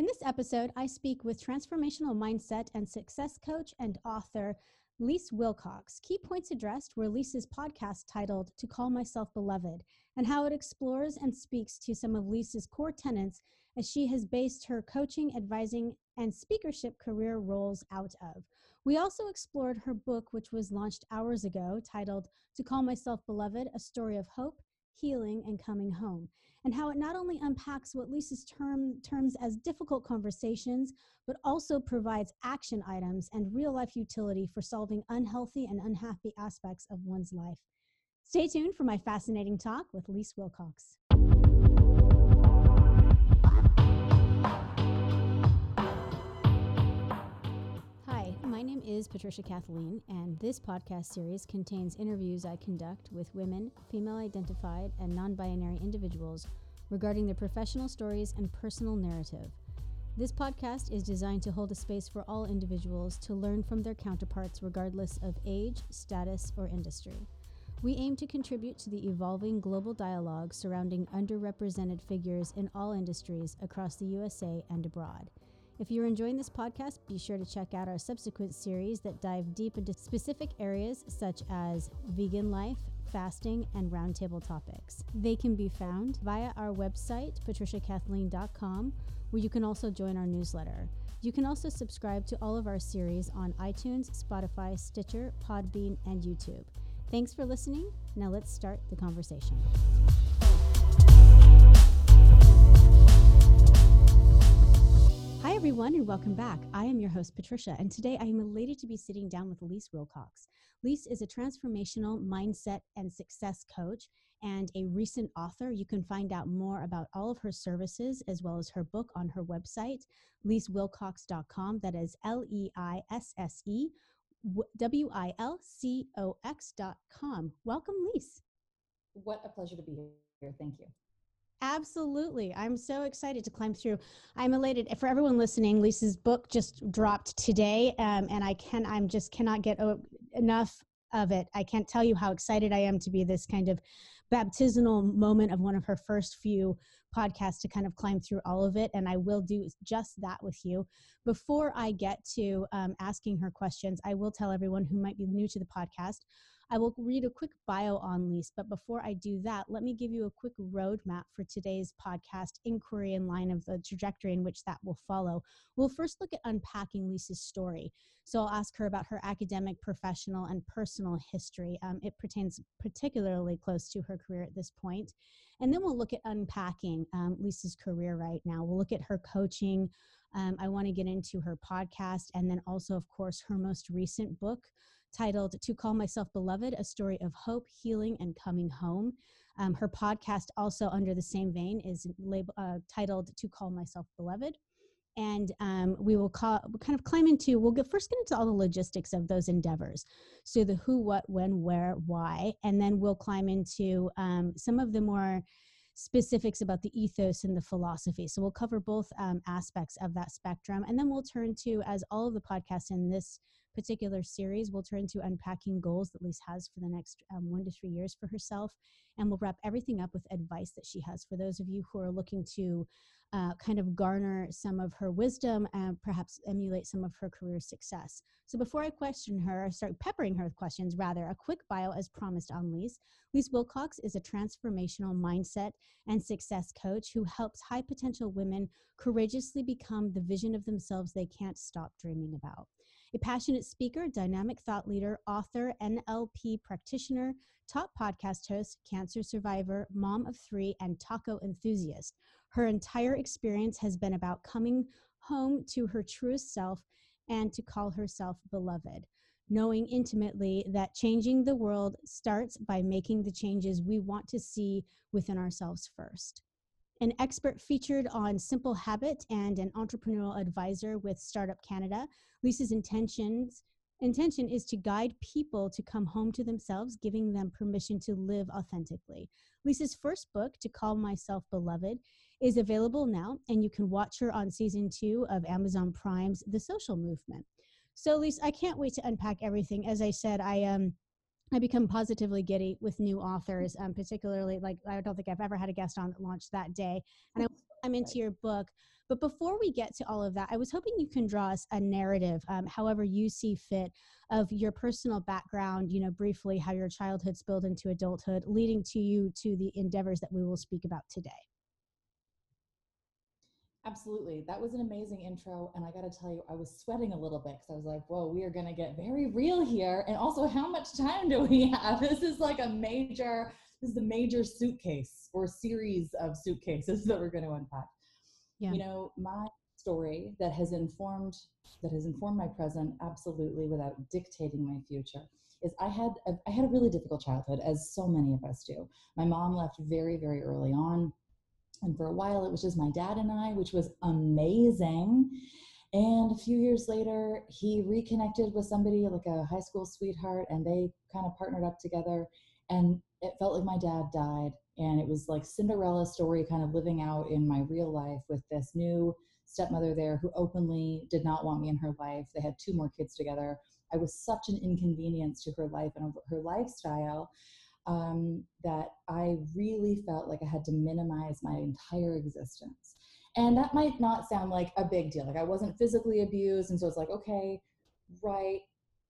In this episode, I speak with transformational mindset and success coach and author Lise Wilcox. Key points addressed were Lise's podcast titled To Call Myself Beloved and how it explores and speaks to some of Lise's core tenets as she has based her coaching, advising, and speakership career roles out of. We also explored her book, which was launched hours ago, titled To Call Myself Beloved A Story of Hope, Healing, and Coming Home, and how it not only unpacks what Lisa's term, terms as difficult conversations, but also provides action items and real life utility for solving unhealthy and unhappy aspects of one's life. Stay tuned for my fascinating talk with Lise Wilcox. My name is Patricia Kathleen, and this podcast series contains interviews I conduct with women, female identified, and non binary individuals regarding their professional stories and personal narrative. This podcast is designed to hold a space for all individuals to learn from their counterparts regardless of age, status, or industry. We aim to contribute to the evolving global dialogue surrounding underrepresented figures in all industries across the USA and abroad. If you're enjoying this podcast, be sure to check out our subsequent series that dive deep into specific areas such as vegan life, fasting, and roundtable topics. They can be found via our website, patriciakathleen.com, where you can also join our newsletter. You can also subscribe to all of our series on iTunes, Spotify, Stitcher, Podbean, and YouTube. Thanks for listening. Now let's start the conversation. Hi, everyone, and welcome back. I am your host, Patricia, and today I am elated to be sitting down with Lise Wilcox. Lise is a transformational mindset and success coach and a recent author. You can find out more about all of her services as well as her book on her website, lisewilcox.com. That is L E I S S E W I L C O X.com. Welcome, Lise. What a pleasure to be here. Thank you. Absolutely. I'm so excited to climb through. I'm elated for everyone listening. Lisa's book just dropped today, um, and I can, I'm just cannot get enough of it. I can't tell you how excited I am to be this kind of baptismal moment of one of her first few podcasts to kind of climb through all of it. And I will do just that with you. Before I get to um, asking her questions, I will tell everyone who might be new to the podcast I will read a quick bio on Lise, but before I do that, let me give you a quick roadmap for today's podcast inquiry in line of the trajectory in which that will follow. We'll first look at unpacking Lisa's story. So I'll ask her about her academic, professional, and personal history. Um, it pertains particularly close to her career at this point. And then we'll look at unpacking um, Lisa's career right now. We'll look at her coaching. Um, I want to get into her podcast and then also, of course, her most recent book, titled To Call Myself Beloved A Story of Hope, Healing, and Coming Home. Um, her podcast, also under the same vein, is label, uh, titled To Call Myself Beloved. And um, we will call, kind of climb into, we'll get, first get into all the logistics of those endeavors. So the who, what, when, where, why. And then we'll climb into um, some of the more specifics about the ethos and the philosophy. So we'll cover both um, aspects of that spectrum. And then we'll turn to, as all of the podcasts in this particular series, we'll turn to unpacking goals that Lise has for the next um, one to three years for herself. And we'll wrap everything up with advice that she has for those of you who are looking to uh, kind of garner some of her wisdom and perhaps emulate some of her career success. So before I question her, I start peppering her with questions, rather, a quick bio as promised on Lise. Lise Wilcox is a transformational mindset and success coach who helps high potential women courageously become the vision of themselves they can't stop dreaming about a passionate speaker, dynamic thought leader, author, NLP practitioner, top podcast host, cancer survivor, mom of three, and taco enthusiast. Her entire experience has been about coming home to her truest self and to call herself beloved, knowing intimately that changing the world starts by making the changes we want to see within ourselves first an expert featured on Simple Habit and an entrepreneurial advisor with Startup Canada. Lisa's intentions intention is to guide people to come home to themselves, giving them permission to live authentically. Lisa's first book, To Call Myself Beloved, is available now, and you can watch her on season two of Amazon Prime's The Social Movement. So, Lisa, I can't wait to unpack everything. As I said, I um, I become positively giddy with new authors, um, particularly like I don't think I've ever had a guest on that launched that day. And I I'm into your book. But before we get to all of that, I was hoping you can draw us a narrative, um, however you see fit, of your personal background, you know, briefly how your childhood spilled into adulthood, leading to you to the endeavors that we will speak about today. Absolutely. That was an amazing intro. And I got to tell you, I was sweating a little bit because I was like, whoa, we are going to get very real here. And also, how much time do we have? This is like a major, this is a major suitcase or series of suitcases that we're going to unpack. Yeah. You know, my story that has informed that has informed my present absolutely without dictating my future is I had a, I had a really difficult childhood as so many of us do. My mom left very very early on and for a while, it was just my dad and I, which was amazing. And a few years later, he reconnected with somebody like a high school sweetheart, and they kind of partnered up together. And it felt like my dad died. And it was like Cinderella story kind of living out in my real life with this new stepmother there who openly did not want me in her life. They had two more kids together. I was such an inconvenience to her life and her lifestyle um, that I really felt like I had to minimize my entire existence. And that might not sound like a big deal. Like I wasn't physically abused. And so it's like, okay, right.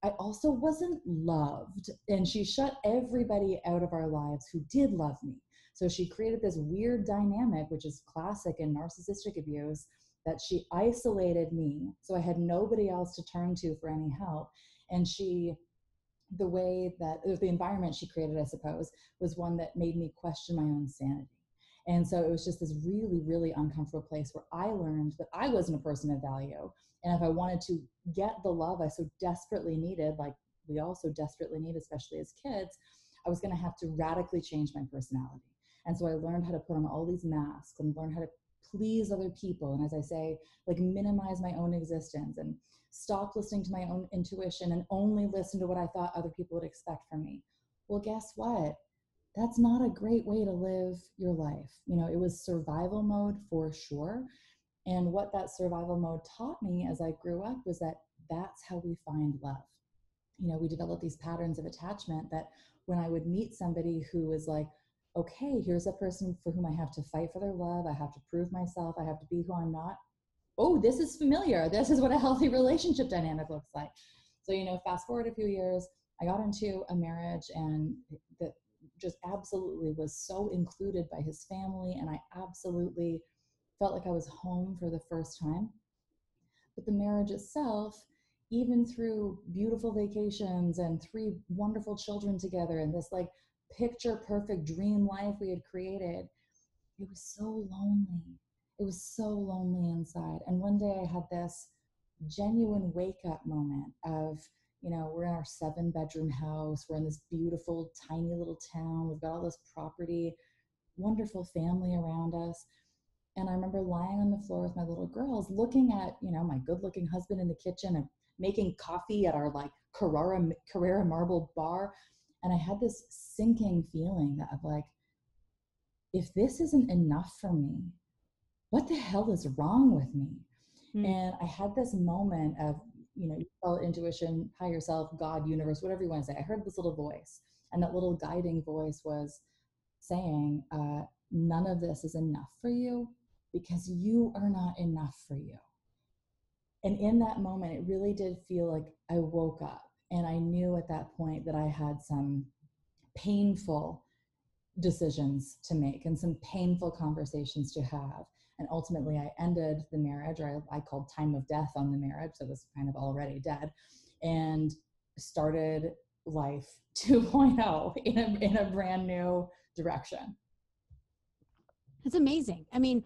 I also wasn't loved. And she shut everybody out of our lives who did love me. So she created this weird dynamic, which is classic in narcissistic abuse, that she isolated me. So I had nobody else to turn to for any help. And she the way that the environment she created, I suppose, was one that made me question my own sanity. And so it was just this really, really uncomfortable place where I learned that I wasn't a person of value. And if I wanted to get the love I so desperately needed, like we all so desperately need, especially as kids, I was going to have to radically change my personality. And so I learned how to put on all these masks and learn how to please other people. And as I say, like minimize my own existence and stop listening to my own intuition and only listen to what I thought other people would expect from me. Well, guess what? That's not a great way to live your life. You know, it was survival mode for sure. And what that survival mode taught me as I grew up was that that's how we find love. You know, we develop these patterns of attachment that when I would meet somebody who was like, okay, here's a person for whom I have to fight for their love, I have to prove myself, I have to be who I'm not, oh, this is familiar. This is what a healthy relationship dynamic looks like. So, you know, fast forward a few years, I got into a marriage and that just absolutely was so included by his family. And I absolutely felt like I was home for the first time. But the marriage itself, even through beautiful vacations and three wonderful children together and this like picture perfect dream life we had created, it was so lonely it was so lonely inside. And one day I had this genuine wake up moment of, you know, we're in our seven bedroom house, we're in this beautiful, tiny little town, we've got all this property, wonderful family around us. And I remember lying on the floor with my little girls, looking at, you know, my good looking husband in the kitchen and making coffee at our like Carrara, Carrara marble bar. And I had this sinking feeling of like, if this isn't enough for me, what the hell is wrong with me? Mm. And I had this moment of, you know, you call it intuition, higher self, God, universe, whatever you want to say. I heard this little voice, and that little guiding voice was saying, uh, None of this is enough for you because you are not enough for you. And in that moment, it really did feel like I woke up and I knew at that point that I had some painful decisions to make and some painful conversations to have and ultimately, I ended the marriage, or I, I called time of death on the marriage that was kind of already dead, and started life 2.0 in a, in a brand new direction. That's amazing. I mean,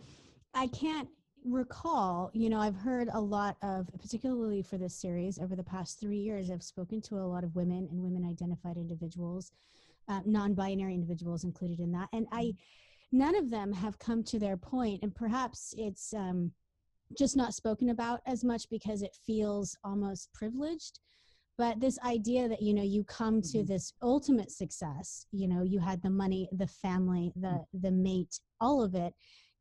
I can't recall, you know, I've heard a lot of, particularly for this series over the past three years, I've spoken to a lot of women and women identified individuals, uh, non binary individuals included in that. And I, mm-hmm none of them have come to their point and perhaps it's um, just not spoken about as much because it feels almost privileged but this idea that you know you come to mm-hmm. this ultimate success you know you had the money the family the mm-hmm. the mate all of it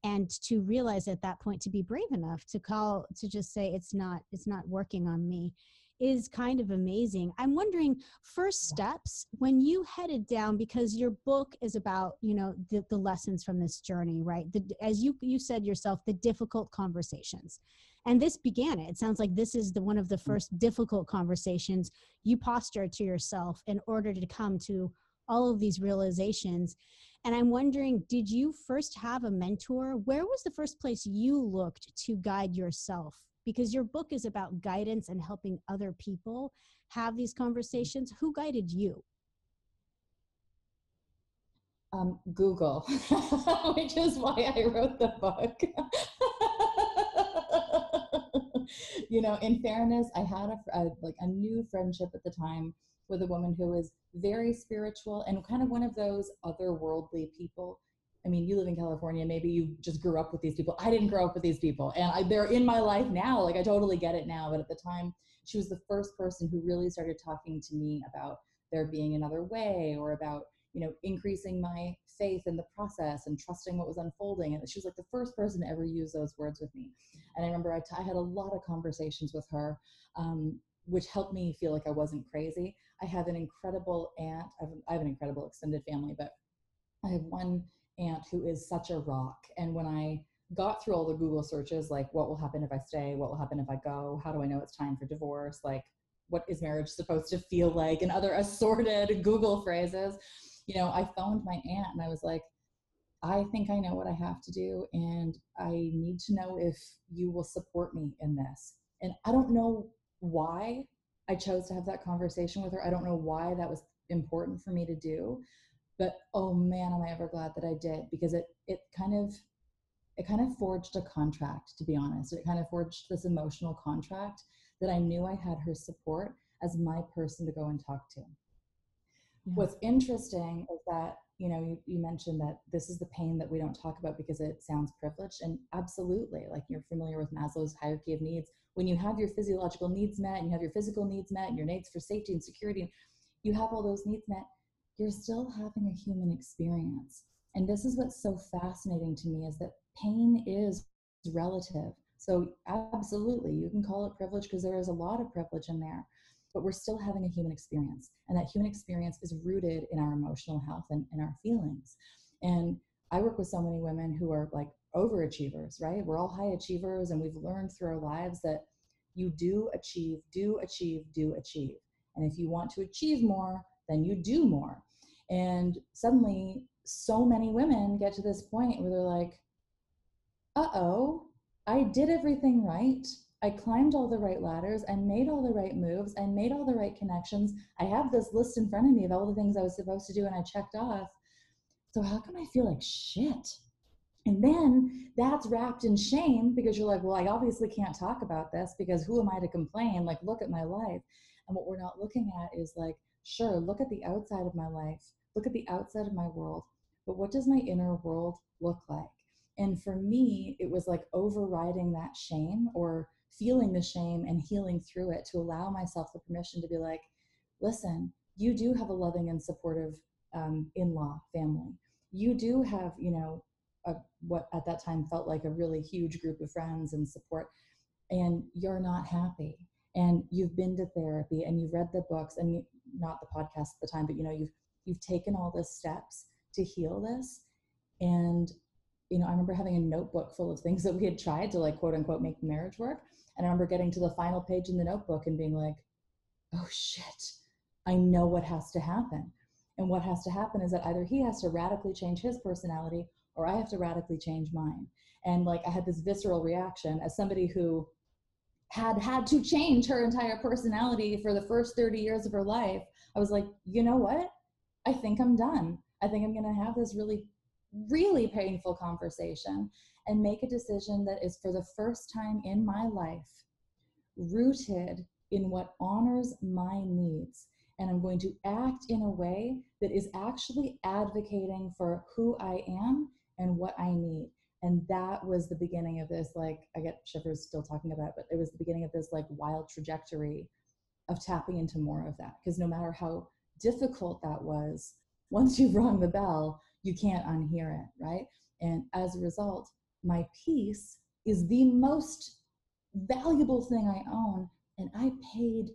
and to realize at that point to be brave enough to call to just say it's not it's not working on me is kind of amazing. I'm wondering first steps when you headed down because your book is about, you know, the, the lessons from this journey, right? The, as you you said yourself, the difficult conversations. And this began it. It sounds like this is the one of the mm. first difficult conversations you posture to yourself in order to come to all of these realizations. And I'm wondering, did you first have a mentor? Where was the first place you looked to guide yourself? Because your book is about guidance and helping other people have these conversations. Who guided you? Um, Google, which is why I wrote the book. you know, in fairness, I had a, a like a new friendship at the time with a woman who is very spiritual and kind of one of those otherworldly people. I mean, you live in California, maybe you just grew up with these people. I didn't grow up with these people, and I, they're in my life now. Like, I totally get it now. But at the time, she was the first person who really started talking to me about there being another way or about, you know, increasing my faith in the process and trusting what was unfolding. And she was like the first person to ever use those words with me. And I remember I, t- I had a lot of conversations with her. Um, which helped me feel like I wasn't crazy. I have an incredible aunt. I have, I have an incredible extended family, but I have one aunt who is such a rock. And when I got through all the Google searches, like what will happen if I stay? What will happen if I go? How do I know it's time for divorce? Like, what is marriage supposed to feel like? And other assorted Google phrases. You know, I phoned my aunt and I was like, I think I know what I have to do, and I need to know if you will support me in this. And I don't know why I chose to have that conversation with her. I don't know why that was important for me to do, but oh man, am I ever glad that I did because it it kind of it kind of forged a contract to be honest. It kind of forged this emotional contract that I knew I had her support as my person to go and talk to. Yeah. What's interesting is that you know you, you, mentioned that this is the pain that we don't talk about because it sounds privileged and absolutely like you're familiar with maslow's hierarchy of needs when you have your physiological needs met and you have your physical needs met and your needs for safety and security you have all those needs met you're still having a human experience and this is what's so fascinating to me is that pain is relative so absolutely you can call it privilege because there is a lot of privilege in there but we're still having a human experience. And that human experience is rooted in our emotional health and, and our feelings. And I work with so many women who are like overachievers, right? We're all high achievers, and we've learned through our lives that you do achieve, do achieve, do achieve. And if you want to achieve more, then you do more. And suddenly, so many women get to this point where they're like, uh oh, I did everything right. I climbed all the right ladders I made all the right moves I made all the right connections. I have this list in front of me of all the things I was supposed to do and I checked off. So how come I feel like shit? And then that's wrapped in shame because you're like, well, I obviously can't talk about this because who am I to complain? Like, look at my life. And what we're not looking at is like, sure, look at the outside of my life, look at the outside of my world, but what does my inner world look like? And for me, it was like overriding that shame or feeling the shame and healing through it to allow myself the permission to be like, listen, you do have a loving and supportive um, in-law family. You do have, you know, a, what at that time felt like a really huge group of friends and support, and you're not happy. And you've been to therapy and you've read the books and you, not the podcast at the time, but you know, you've you've taken all the steps to heal this. And you know, I remember having a notebook full of things that we had tried to like quote unquote make marriage work. And I remember getting to the final page in the notebook and being like, oh shit, I know what has to happen. And what has to happen is that either he has to radically change his personality or I have to radically change mine. And like I had this visceral reaction as somebody who had had to change her entire personality for the first 30 years of her life. I was like, you know what? I think I'm done. I think I'm going to have this really really painful conversation and make a decision that is for the first time in my life rooted in what honors my needs. And I'm going to act in a way that is actually advocating for who I am and what I need. And that was the beginning of this, like, I get shivers still talking about it, but it was the beginning of this, like, wild trajectory of tapping into more of that. Because no matter how difficult that was, once you've rung the bell, you can't unhear it, right? And as a result, my peace is the most valuable thing I own. And I paid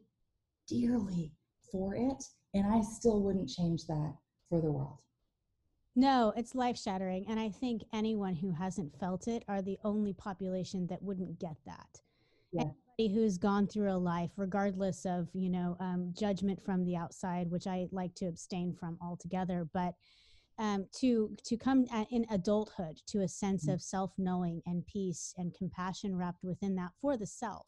dearly for it. And I still wouldn't change that for the world. No, it's life shattering. And I think anyone who hasn't felt it are the only population that wouldn't get that. Yeah. Anybody who's gone through a life, regardless of, you know, um, judgment from the outside, which I like to abstain from altogether, but um, to to come in adulthood to a sense mm-hmm. of self-knowing and peace and compassion wrapped within that for the self.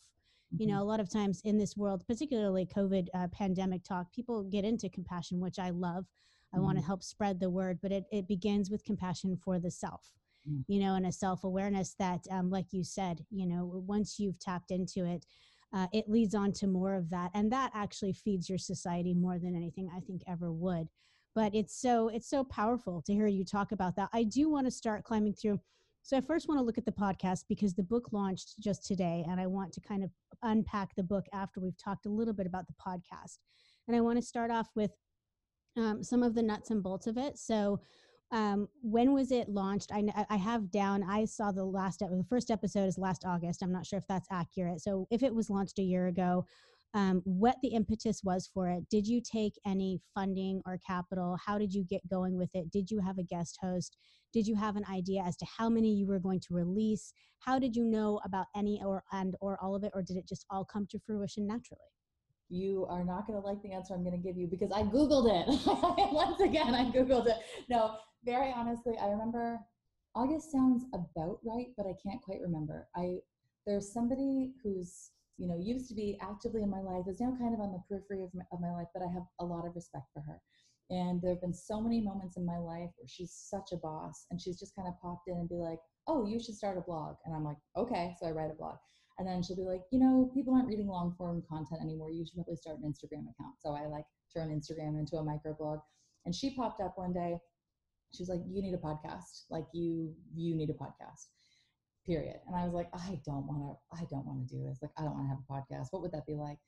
Mm-hmm. You know, mm-hmm. a lot of times in this world, particularly COVID uh, pandemic talk, people get into compassion, which I love I mm-hmm. want to help spread the word, but it, it begins with compassion for the self, mm-hmm. you know, and a self awareness that, um, like you said, you know, once you've tapped into it, uh, it leads on to more of that. And that actually feeds your society more than anything I think ever would. But it's so it's so powerful to hear you talk about that. I do want to start climbing through. So I first want to look at the podcast because the book launched just today, and I want to kind of unpack the book after we've talked a little bit about the podcast. And I want to start off with um, some of the nuts and bolts of it. So, um, when was it launched? I, I have down. I saw the last the first episode is last August. I'm not sure if that's accurate. So, if it was launched a year ago, um, what the impetus was for it? Did you take any funding or capital? How did you get going with it? Did you have a guest host? Did you have an idea as to how many you were going to release? How did you know about any or and or all of it, or did it just all come to fruition naturally? You are not going to like the answer I'm going to give you because I Googled it. Once again, I Googled it. No, very honestly, I remember August sounds about right, but I can't quite remember. I there's somebody who's you know used to be actively in my life is now kind of on the periphery of my, of my life, but I have a lot of respect for her. And there have been so many moments in my life where she's such a boss, and she's just kind of popped in and be like, "Oh, you should start a blog," and I'm like, "Okay," so I write a blog. And then she'll be like, you know, people aren't reading long form content anymore. You should probably start an Instagram account. So I like turn Instagram into a microblog. And she popped up one day. She's like, you need a podcast. Like you, you need a podcast. Period. And I was like, I don't want to. I don't want to do this. Like, I don't want to have a podcast. What would that be like?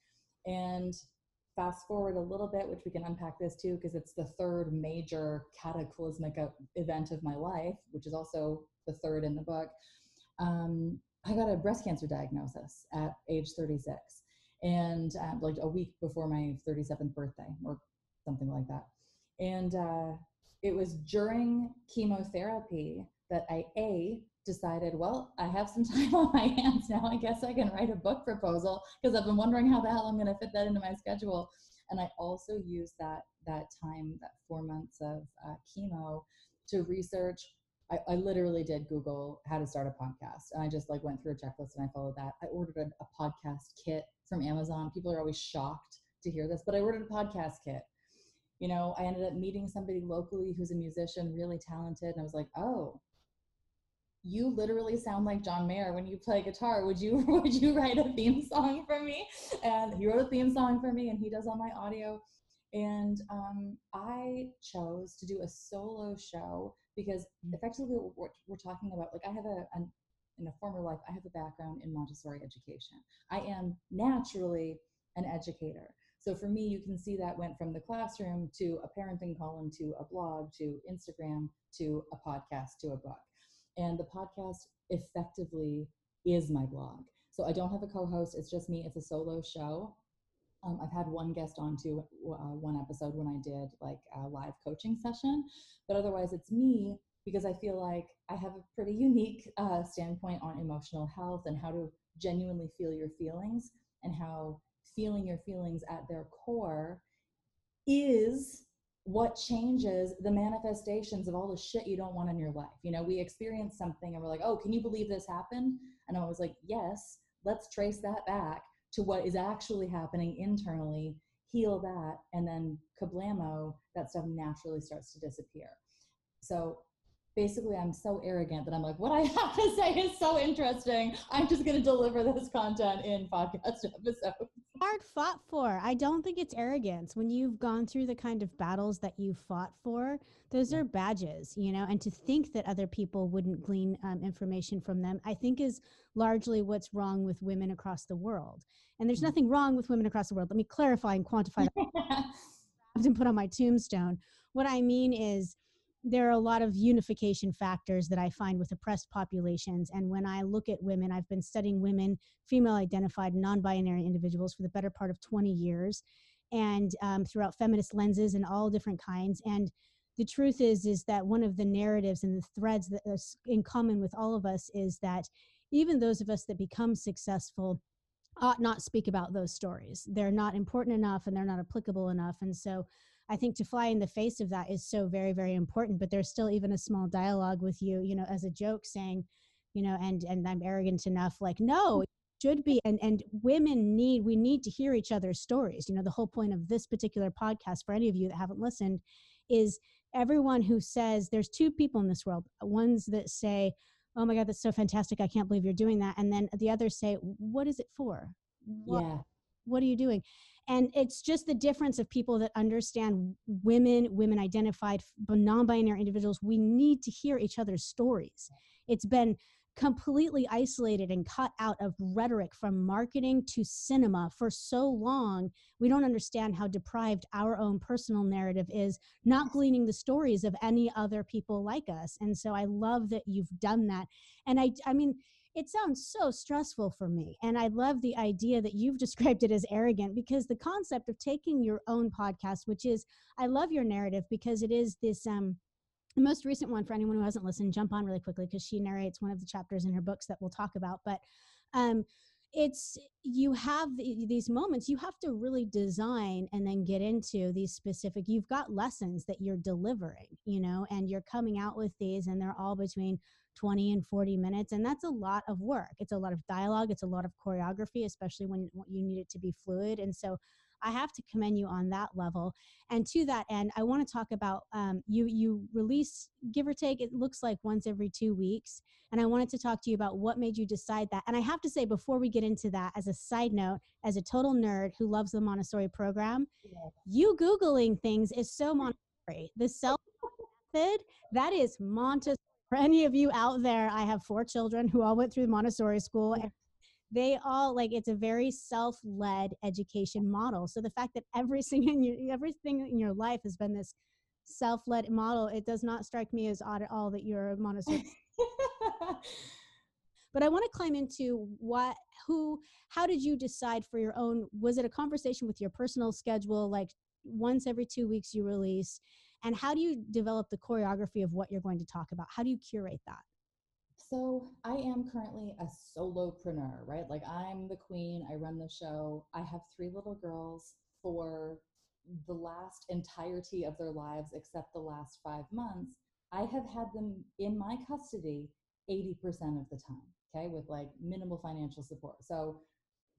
And fast forward a little bit, which we can unpack this too, because it's the third major cataclysmic event of my life, which is also the third in the book. Um, I got a breast cancer diagnosis at age 36 and uh, like a week before my 37th birthday or something like that. And uh, it was during chemotherapy that I A, decided, well, I have some time on my hands now. I guess I can write a book proposal because I've been wondering how the hell I'm going to fit that into my schedule. And I also used that that time, that four months of uh, chemo, to research I, I, literally did Google how to start a podcast. And I just like went through a checklist and I followed that. I ordered a, a podcast kit from Amazon. People are always shocked to hear this, but I ordered a podcast kit. You know, I ended up meeting somebody locally who's a musician, really talented. And I was like, oh, you literally sound like John Mayer when you play guitar. Would you would you write a theme song for me? And he wrote a theme song for me and he does all my audio. And um, I chose to do a solo show because mm. effectively what we're talking about, like I have a, an, in a former life, I have a background in Montessori education. I am naturally an educator. So for me, you can see that went from the classroom to a parenting column to a blog to Instagram to a podcast to a book. And the podcast effectively is my blog. So I don't have a co host, it's just me, it's a solo show. Um, I've had one guest on to uh, one episode when I did like a live coaching session, but otherwise it's me because I feel like I have a pretty unique uh, standpoint on emotional health and how to genuinely feel your feelings and how feeling your feelings at their core is what changes the manifestations of all the shit you don't want in your life. You know, we experience something and we're like, oh, can you believe this happened? And I was like, yes, let's trace that back to what is actually happening internally, heal that, and then kablamo, that stuff naturally starts to disappear. So basically, I'm so arrogant that I'm like, what I have to say is so interesting. I'm just going to deliver this content in podcast episodes hard fought for. I don't think it's arrogance when you've gone through the kind of battles that you fought for. Those are badges, you know, and to think that other people wouldn't glean um, information from them, I think is largely what's wrong with women across the world. And there's mm. nothing wrong with women across the world. Let me clarify and quantify that and put on my tombstone. What I mean is, there are a lot of unification factors that I find with oppressed populations. And when I look at women, I've been studying women, female identified, non binary individuals for the better part of 20 years and um, throughout feminist lenses and all different kinds. And the truth is, is that one of the narratives and the threads that is in common with all of us is that even those of us that become successful ought not speak about those stories. They're not important enough and they're not applicable enough. And so I think to fly in the face of that is so very, very important. But there's still even a small dialogue with you, you know, as a joke saying, you know, and and I'm arrogant enough, like, no, it should be and and women need we need to hear each other's stories. You know the whole point of this particular podcast for any of you that haven't listened is everyone who says there's two people in this world ones that say oh my god that's so fantastic i can't believe you're doing that and then the others say what is it for? What, yeah. What are you doing and it's just the difference of people that understand women women identified but non-binary individuals. We need to hear each other's stories. It's been completely isolated and cut out of rhetoric from marketing to cinema for so long. We don't understand how deprived our own personal narrative is not gleaning the stories of any other people like us. And so i love that you've done that. And i i mean it sounds so stressful for me. And I love the idea that you've described it as arrogant because the concept of taking your own podcast, which is, I love your narrative because it is this, um, the most recent one for anyone who hasn't listened, jump on really quickly because she narrates one of the chapters in her books that we'll talk about. But um, it's you have the, these moments you have to really design and then get into these specific you've got lessons that you're delivering you know and you're coming out with these and they're all between 20 and 40 minutes and that's a lot of work it's a lot of dialogue it's a lot of choreography especially when you need it to be fluid and so I have to commend you on that level. And to that end, I want to talk about um, you. You release, give or take, it looks like once every two weeks. And I wanted to talk to you about what made you decide that. And I have to say, before we get into that, as a side note, as a total nerd who loves the Montessori program, yeah. you googling things is so Montessori. The self method that is Montessori. For any of you out there, I have four children who all went through Montessori school, and they all like it's a very self-led education model. So the fact that everything in your everything in your life has been this self-led model it does not strike me as odd at all that you're a montessori but i want to climb into what who how did you decide for your own was it a conversation with your personal schedule like once every two weeks you release and how do you develop the choreography of what you're going to talk about how do you curate that so I am currently a solopreneur, right? Like I'm the queen, I run the show. I have three little girls for the last entirety of their lives, except the last five months. I have had them in my custody 80% of the time, okay, with like minimal financial support. So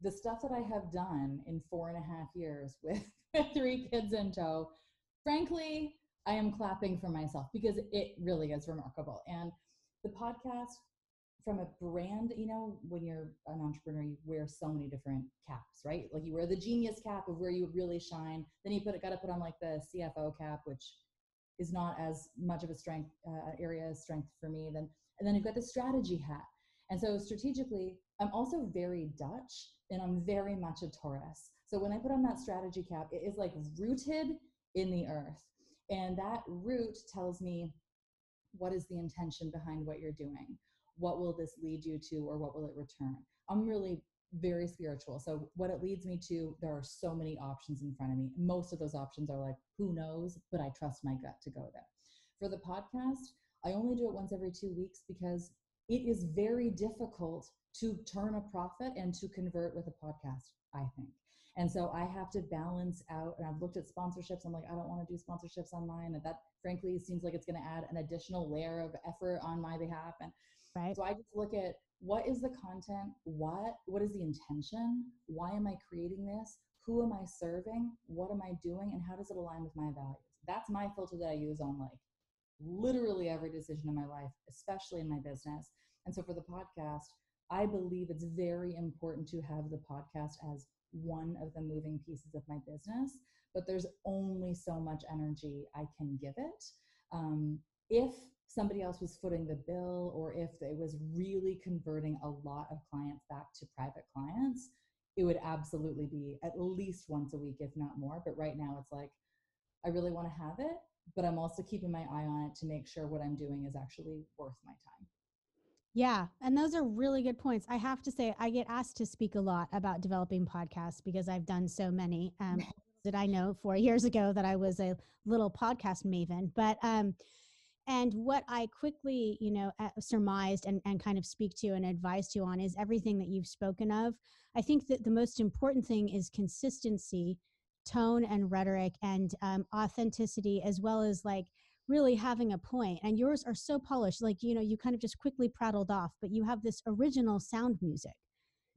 the stuff that I have done in four and a half years with, three kids in tow, frankly, I am clapping for myself because it really is remarkable. And the podcast from a brand, you know, when you're an entrepreneur, you wear so many different caps, right? Like you wear the genius cap of where you really shine. Then you put it, got to put on like the CFO cap, which is not as much of a strength uh, area of strength for me. Then and then you've got the strategy hat. And so strategically, I'm also very Dutch and I'm very much a Taurus. So when I put on that strategy cap, it is like rooted in the earth. And that root tells me what is the intention behind what you're doing. What will this lead you to or what will it return? I'm really very spiritual so what it leads me to there are so many options in front of me. Most of those options are like who knows? But i trust my gut to go there for the podcast i only do it once every two weeks because it is very difficult to turn a profit and to convert with a podcast i think and so I have to balance out, and I've looked at sponsorships. I'm like, I don't want to do sponsorships online. And that frankly seems like it's going to add an additional layer of effort on my behalf. And right. so I just look at what is the content? What, what is the intention? Why am I creating this? Who am I serving? What am I doing? And how does it align with my values? That's my filter that I use on like literally every decision in my life, especially in my business. And so for the podcast, I believe it's very important to have the podcast as one of the moving pieces of my business, but there's only so much energy I can give it. Um, if somebody else was footing the bill or if it was really converting a lot of clients back to private clients, it would absolutely be at least once a week, if not more. But right now, it's like, I really want to have it. but I'm also keeping my eye on it to make sure what I'm doing is actually worth my time. Yeah, and those are really good points. I have to say, I get asked to speak a lot about developing podcasts because I've done so many. Um, that I know four years ago that I was a little podcast maven, but um, and what I quickly, you know, uh, surmised and, and kind of speak to and advise you on is everything that you've spoken of. I think that the most important thing is consistency, tone and rhetoric, and um, authenticity, as well as like really having a. And yours are so polished, like, you know, you kind of just quickly prattled off, but you have this original sound music.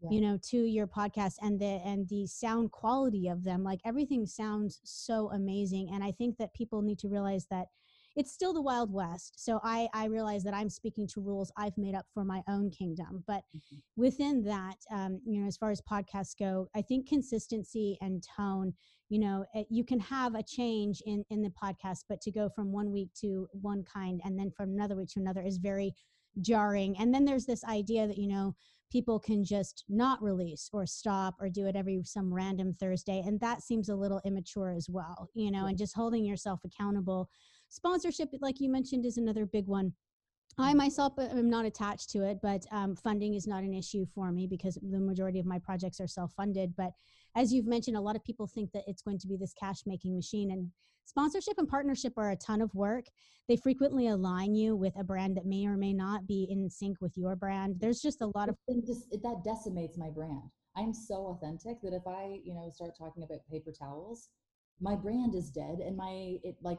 Yeah. you know to your podcast and the and the sound quality of them like everything sounds so amazing and i think that people need to realize that it's still the wild west so i i realize that i'm speaking to rules i've made up for my own kingdom but mm-hmm. within that um, you know as far as podcasts go i think consistency and tone you know it, eh, you can have a change in in the podcast but to go from one week to one kind and then from another week to another is very jarring and then there's this idea that you know people can just not release or stop or do it every some random thursday and that seems a little immature as well you know and just holding yourself accountable Sponsorship, like you mentioned, is another big one. I mm-hmm. myself uh, am not attached to it, but um, funding is not an issue for me because the majority of my projects are self funded. But as you've mentioned, a lot of people think that it's going to be this cash making machine. And sponsorship and partnership are a ton of work. They frequently align you with a brand that may or may not be in sync with your brand. There's just a lot of. Just, that decimates my brand. I'm so authentic that if I, you know, start talking about paper towels, my brand is dead and my, it like,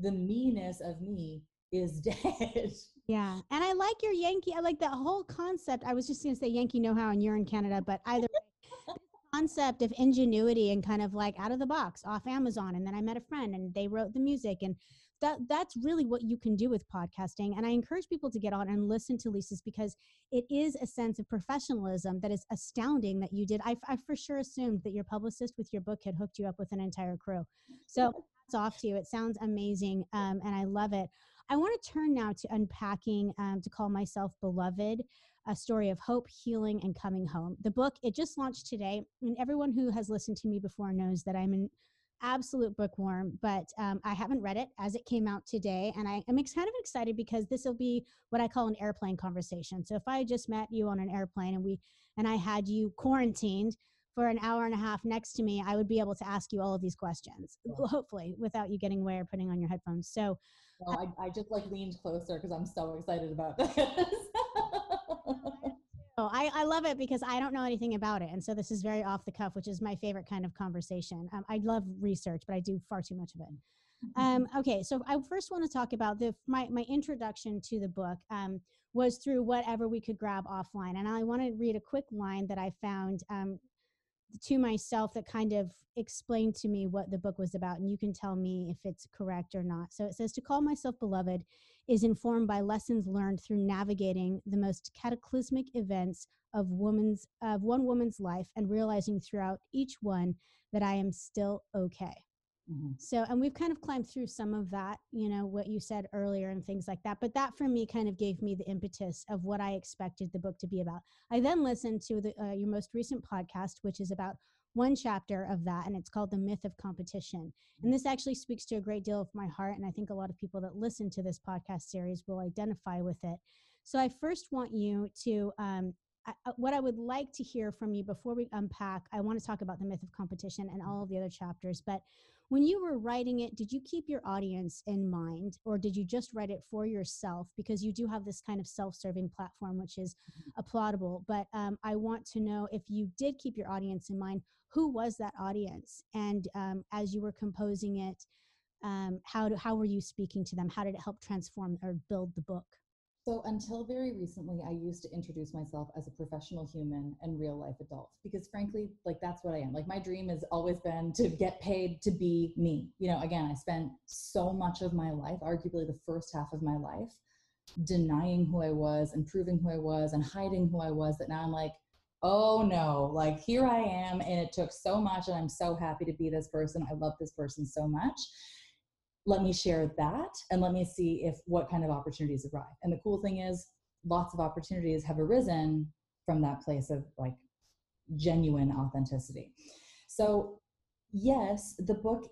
the meanness of me is dead. Yeah. And I like your Yankee, I like the whole concept. I was just going to say Yankee know how and you're in Canada, but either way, concept of ingenuity and kind of like out of the box off Amazon. And then I met a friend and they wrote the music and that that's really what you can do with podcasting and i encourage people to get on and listen to lisa's because it is a sense of professionalism that is astounding that you did i, I for sure assumed that your publicist with your book had hooked you up with an entire crew so off to you. It sounds amazing, um, and I love it. I want to turn now to unpacking um, to call myself beloved, a story of hope, healing, and coming home. The book it just launched today, and everyone who has listened to me before knows that I'm an absolute bookworm, but um, I haven't read it as it came out today, and I am kind of excited because this will be what I call an airplane conversation. So if I just met you on an airplane and we and I had you quarantined for an hour and a half next to me, I would be able to ask you all of these questions, hopefully, without you getting away or putting on your headphones. So, I, I just like leaned closer because I'm so excited about this. Oh, I, I love it because I don't know anything about it. And so this is very off the cuff, which is my favorite kind of conversation. Um, I love research, but I do far too much of it. Um, mm-hmm. okay, so I first want to talk about the my my introduction to the book um, was through whatever we could grab offline, and I want to read a quick line that I found um, to myself that kind of explained to me what the book was about and you can tell me if it's correct or not. So it says to call myself beloved is informed by lessons learned through navigating the most cataclysmic events of woman's of one woman's life and realizing throughout each one that i am still okay Mm-hmm. So, and we've kind of climbed through some of that, you know, what you said earlier and things like that. But that for me kind of gave me the impetus of what I expected the book to be about. I then listened to the, uh, your most recent podcast, which is about one chapter of that, and it's called The Myth of Competition. And this actually speaks to a great deal of my heart. And I think a lot of people that listen to this podcast series will identify with it. So, I first want you to um, I, what I would like to hear from you before we unpack, I want to talk about the myth of competition and all of the other chapters. But when you were writing it, did you keep your audience in mind or did you just write it for yourself? Because you do have this kind of self serving platform, which is mm-hmm. applaudable. But um, I want to know if you did keep your audience in mind, who was that audience? And um, as you were composing it, um, how, do, how were you speaking to them? How did it help transform or build the book? So until very recently, I used to introduce myself as a professional human and real life adult because frankly, like that's what I am. Like my dream has always been to get paid to be me. You know, again, I spent so much of my life, arguably the first half of my life, denying who I was and proving who I was and hiding who I was that now I'm like, oh no, like here I am and it took so much and I'm so happy to be this person. I love this person so much let me share that and let me see if what kind of opportunities arrive and the cool thing is lots of opportunities have arisen from that place of like genuine authenticity so yes the book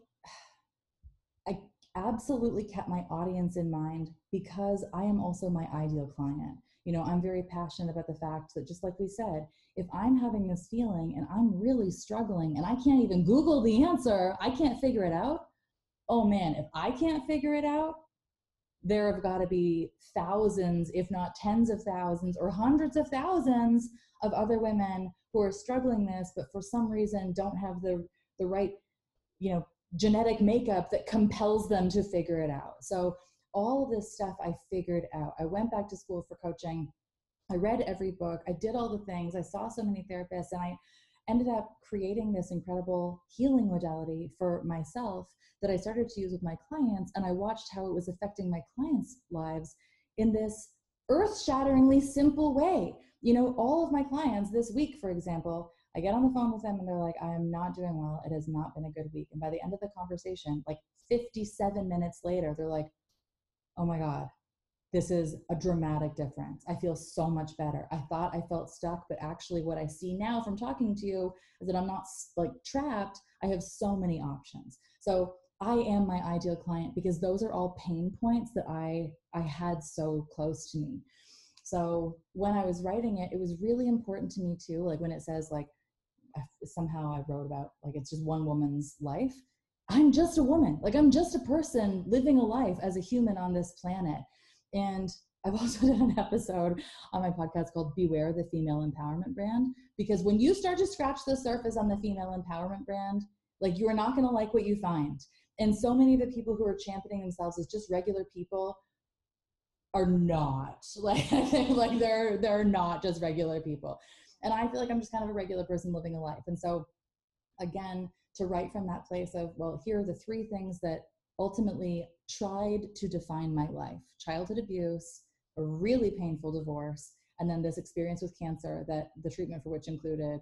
i absolutely kept my audience in mind because I am also my ideal client. You know, I'm very passionate about the fact that just like we said, if I'm having this feeling and I'm really struggling and I can't even Google the answer, I can't figure it out. Oh man, if I can't figure it out, there have got to be thousands, if not tens of thousands or hundreds of thousands of other women who are struggling this, but for some reason don't have the, the right, you know, genetic makeup that compels them to figure it out. So all this stuff I figured out. I went back to school for coaching. I read every book. I did all the things. I saw so many therapists and I ended up creating this incredible healing modality for myself that I started to use with my clients. And I watched how it was affecting my clients' lives in this earth shatteringly simple way. You know, all of my clients this week, for example, I get on the phone with them and they're like, I am not doing well. It has not been a good week. And by the end of the conversation, like 57 minutes later, they're like, oh my God, this is a dramatic difference. I feel so much better. I thought I felt stuck, but actually, what I see now from talking to you is that I'm not like trapped. I have so many options. So I am my ideal client because those are all pain points that I I had so close to me. So when I was writing it, it was really important to me too. Like when it says like somehow I wrote about like it's just one woman's life. I'm just a woman. Like I'm just a person living a life as a human on this planet. And I've also done an episode on my podcast called Beware the Female Empowerment Brand because when you start to scratch the surface on the female empowerment brand, like you are not going to like what you find. And so many of the people who are championing themselves as just regular people are not like like they're they're not just regular people and I feel like I'm just kind of a regular person living a life. And so, again, to write from that place of, well, here are the three things that ultimately tried to define my life childhood abuse, a really painful divorce, and then this experience with cancer that the treatment for which included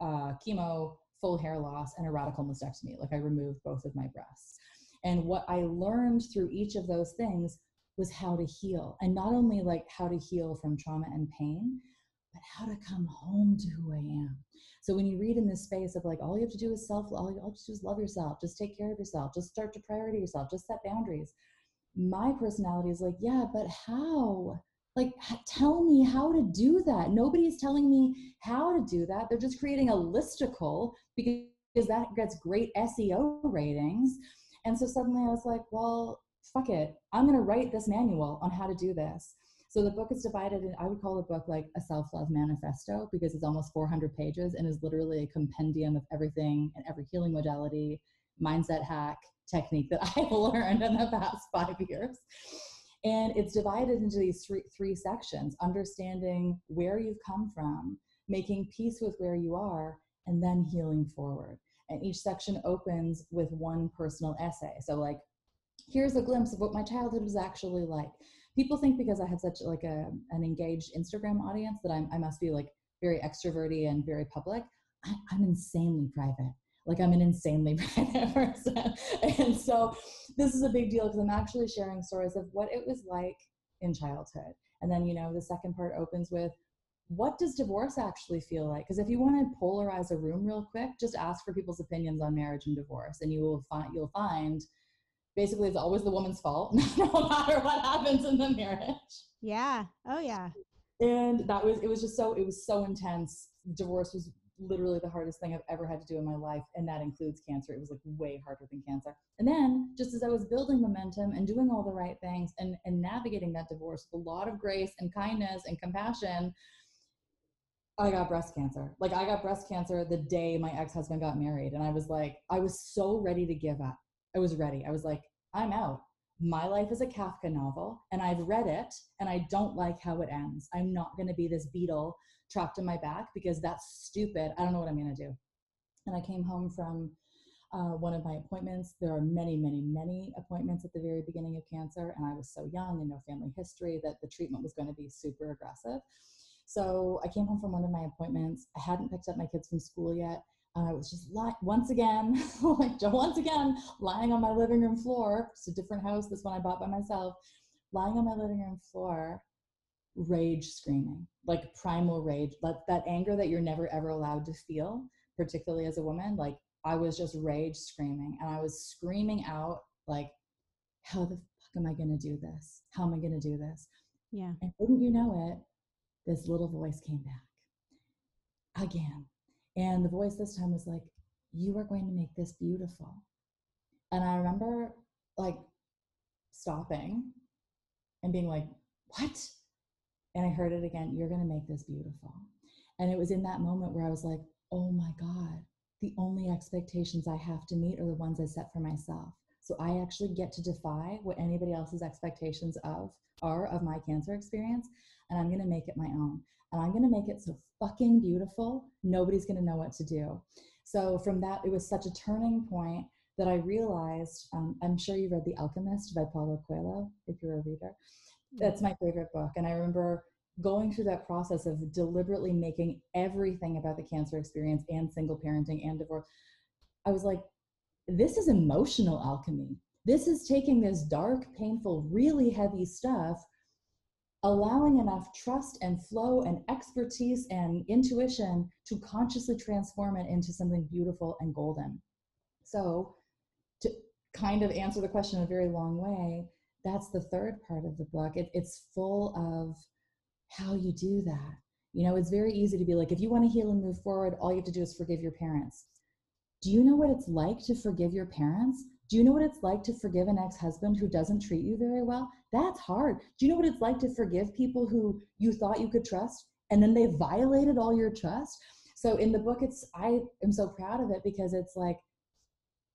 uh, chemo, full hair loss, and a radical mastectomy. Like I removed both of my breasts. And what I learned through each of those things was how to heal. And not only like how to heal from trauma and pain, but how to come home to who I am. So when you read in this space of like, all you have to do is self, all you have to do is love yourself, just take care of yourself, just start to priority yourself, just set boundaries. My personality is like, yeah, but how? Like, tell me how to do that. Nobody's telling me how to do that. They're just creating a listicle because that gets great SEO ratings. And so suddenly I was like, well, fuck it. I'm going to write this manual on how to do this. So the book is divided, and I would call the book like a self love manifesto because it's almost 400 pages and is literally a compendium of everything and every healing modality, mindset hack, technique that I've learned in the past five years. And it's divided into these three, three sections understanding where you've come from, making peace with where you are, and then healing forward. And each section opens with one personal essay. So, like, here's a glimpse of what my childhood was actually like people think because I have such like a an engaged Instagram audience that I'm I must be like very extroverty and very public. I, I'm insanely private. Like I'm an insanely private person, and so this is a big deal because I'm actually sharing stories of what it was like in childhood. And then you know the second part opens with what does divorce actually feel like? Because if you want to polarize a room real quick, just ask for people's opinions on marriage and divorce, and you will find you'll find basically it's always the woman's fault no matter what happens in the marriage. Yeah. Oh yeah. And that was it was just so it was so intense. Divorce was literally the hardest thing i've ever had to do in my life and that includes cancer. It was like way harder than cancer. And then just as i was building momentum and doing all the right things and and navigating that divorce with a lot of grace and kindness and compassion I got breast cancer. Like I got breast cancer the day my ex-husband got married and I was like I was so ready to give up. I was ready. I was like, I'm out. My life is a Kafka novel, and I've read it, and I don't like how it ends. I'm not going to be this beetle trapped in my back because that's stupid. I don't know what I'm going to do. And I came home from uh, one of my appointments. There are many, many, many appointments at the very beginning of cancer, and I was so young and no family history that the treatment was going to be super aggressive. So I came home from one of my appointments. I hadn't picked up my kids from school yet. I was just like once again, like once again, lying on my living room floor. It's a different house. This one I bought by myself. Lying on my living room floor, rage screaming, like primal rage, that that anger that you're never ever allowed to feel, particularly as a woman. Like I was just rage screaming, and I was screaming out like how the fuck am I going to do this? How am I going to do this? Yeah. And wouldn't you know it, this little voice came back again. And the voice this time was like, You are going to make this beautiful. And I remember like stopping and being like, What? And I heard it again, You're going to make this beautiful. And it was in that moment where I was like, Oh my God, the only expectations I have to meet are the ones I set for myself. So I actually get to defy what anybody else's expectations of are of my cancer experience, and I'm going to make it my own. And I'm going to make it so fucking beautiful, nobody's going to know what to do. So from that, it was such a turning point that I realized. Um, I'm sure you read The Alchemist by Paulo Coelho, if you're a reader. That's my favorite book, and I remember going through that process of deliberately making everything about the cancer experience and single parenting and divorce. I was like, this is emotional alchemy. This is taking this dark, painful, really heavy stuff, allowing enough trust and flow and expertise and intuition to consciously transform it into something beautiful and golden. So, to kind of answer the question in a very long way, that's the third part of the book. It, it's full of how you do that. You know, it's very easy to be like, if you want to heal and move forward, all you have to do is forgive your parents. Do you know what it's like to forgive your parents? Do you know what it's like to forgive an ex husband who doesn't treat you very well? That's hard. Do you know what it's like to forgive people who you thought you could trust and then they violated all your trust? So in the book, it's, I am so proud of it because it's like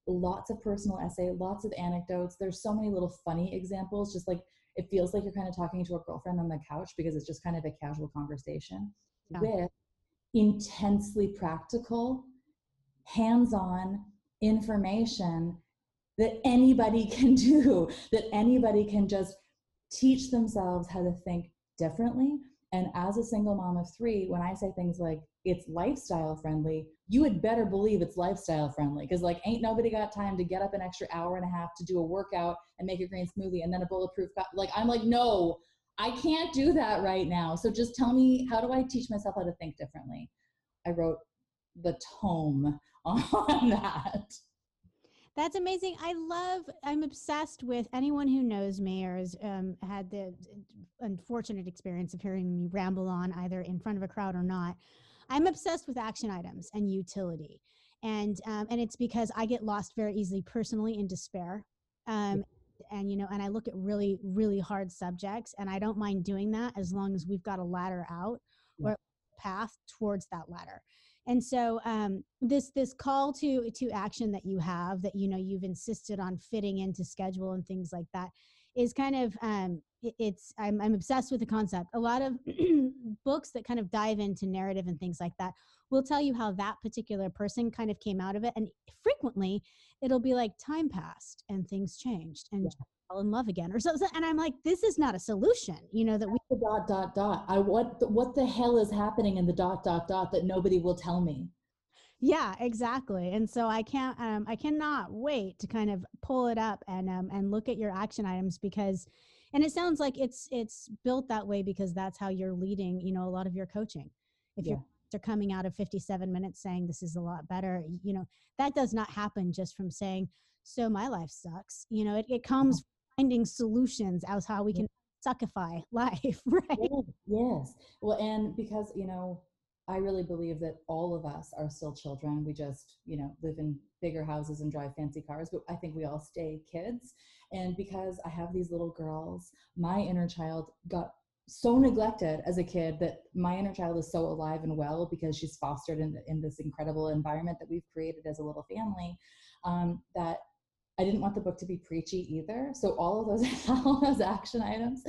lots of personal essay, lots of anecdotes. There's so many little funny examples, just like it feels like you're kind of talking to a girlfriend on the couch because it's just kind of a casual conversation yeah. with intensely practical, hands on information that anybody can do, that anybody can just teach themselves how to think differently. And as a single mom of three, when I say things like it's lifestyle friendly, you had better believe it's lifestyle friendly because like ain't nobody got time to get up an extra hour and a half to do a workout and make a green smoothie and then a bulletproof cup. Like I'm like, no, I can't do that right now. So just tell me how do I teach myself how to think differently? I wrote the tome on that. That's amazing. I love, I'm obsessed with anyone who knows me or has um, had the unfortunate experience of hearing me ramble on either in front of a crowd or not. I'm obsessed with action items and utility. And, um, and it's because I get lost very easily personally in despair. Um, and, you know, and I look at really, really hard subjects and I don't mind doing that as long as we've got a ladder out or path towards that ladder and so um, this this call to to action that you have that you know you've insisted on fitting into schedule and things like that is kind of um, it, it's I'm, I'm obsessed with the concept. A lot of books that kind of dive into narrative and things like that will tell you how that particular person kind of came out of it and frequently it'll be like time passed and things changed and yeah fell in love again or so and i'm like this is not a solution you know that we the dot dot dot? I what the, what the hell is happening in the dot dot dot that nobody will tell me? Yeah exactly and so i can't um i cannot wait to kind of pull it up and um and look at your action items because and it sounds like it's it's built that way because that's how you're leading you know a lot of your coaching. If yeah. you're they're coming out of 57 minutes saying this is a lot better you know that does not happen just from saying so my life sucks you know it, it comes finding solutions as how we can suckify life, right? Yes, yes. Well, and because, you know, I really believe that all of us are still children. We just, you know, live in bigger houses and drive fancy cars, but I think we all stay kids. And because I have these little girls, my inner child got so neglected as a kid that my inner child is so alive and well because she's fostered in, in this incredible environment that we've created as a little family um, that I didn't want the book to be preachy either. So all of those, all those action items,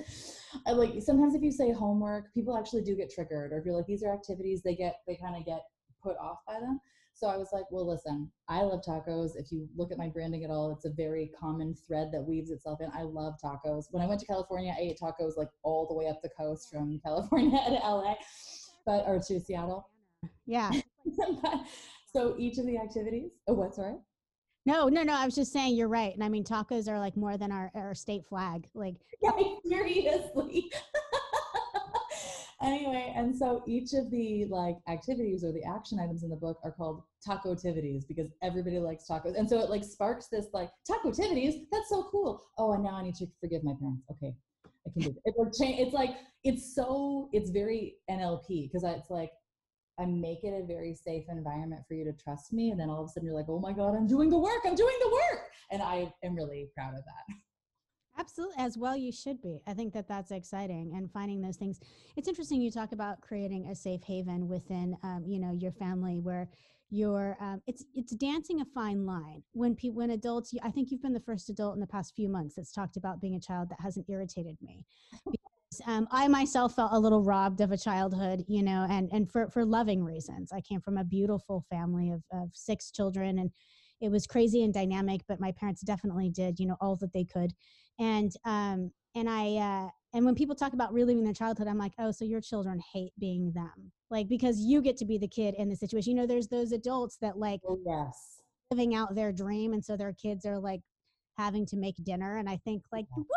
I like sometimes if you say homework, people actually do get triggered, or if you're like these are activities, they get they kind of get put off by them. So I was like, well, listen, I love tacos. If you look at my branding at all, it's a very common thread that weaves itself in. I love tacos. When I went to California, I ate tacos like all the way up the coast from California to LA, but or to Seattle. Yeah. so each of the activities. Oh, what? Sorry. No, no, no. I was just saying you're right. And I mean, tacos are like more than our, our state flag. Like, seriously. anyway, and so each of the like activities or the action items in the book are called taco activities because everybody likes tacos. And so it like sparks this like taco activities. That's so cool. Oh, and now I need to forgive my parents. Okay. I can do it. It's like, it's so, it's very NLP because it's like, I make it a very safe environment for you to trust me. And then all of a sudden you're like, oh my God, I'm doing the work. I'm doing the work. And I am really proud of that. Absolutely, as well you should be. I think that that's exciting and finding those things. It's interesting you talk about creating a safe haven within, um, you know, your family where you're. Um, it's it's dancing a fine line when people when adults. I think you've been the first adult in the past few months that's talked about being a child that hasn't irritated me. Um, I myself felt a little robbed of a childhood, you know, and and for for loving reasons. I came from a beautiful family of of six children and it was crazy and dynamic but my parents definitely did you know all that they could. And um and i uh and when people talk about reliving their childhood i'm like oh so your children hate being them. Like because you get to be the kid in the situation. You know there's those adults that like oh, yes. living out their dream and so their kids are like having to make dinner and i think like what?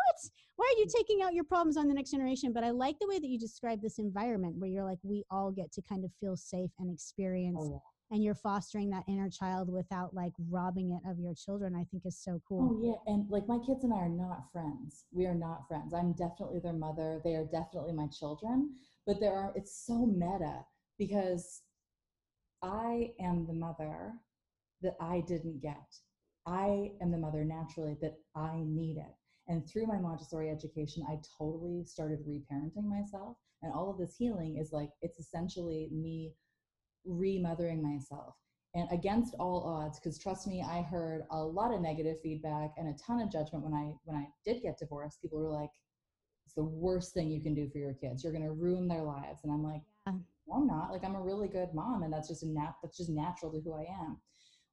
Why are you mm. taking out your problems on the next generation? But i like the way that you describe this environment where you're like we all get to kind of feel safe and oh, experience oh, yeah. and you're fostering that inner child without like robbing it of your children i think is so cool. Oh yeah and like my kids and i are not friends. We are not friends. I'm definitely their mother. They are definitely my children but there are it's so meta because i am the mother that i didn't get i am the mother naturally that i need it. and through my montessori education i totally started reparenting myself. And all of this healing is like it's essentially me remothering myself. And against all odds because trust me i heard a lot of negative feedback and a ton of judgment when i when i did get divorced. People were like it's the worst thing you can do for your kids. You're going to ruin their lives. And i'm like yeah. no, i'm not. Like i'm a really good mom and that's just a nat that's just natural to who i am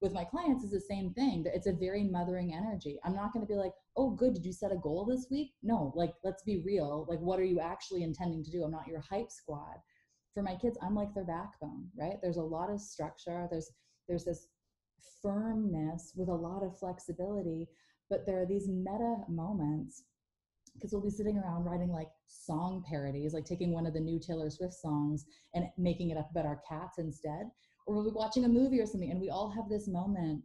with my clients is the same thing it's a very mothering energy. I'm not going to be like oh good did you set a goal this week? No like let's be real. Like what are you actually intending to do? I'm not your hype squad. For my kids i'm like their backbone right? There's a lot of structure. There's there's this firmness with a lot of flexibility but there are these meta moments because we'll be sitting around writing like song parodies like taking one of the new taylor swift songs and making it up about our cats instead or we'll be watching a movie or something and we all have this moment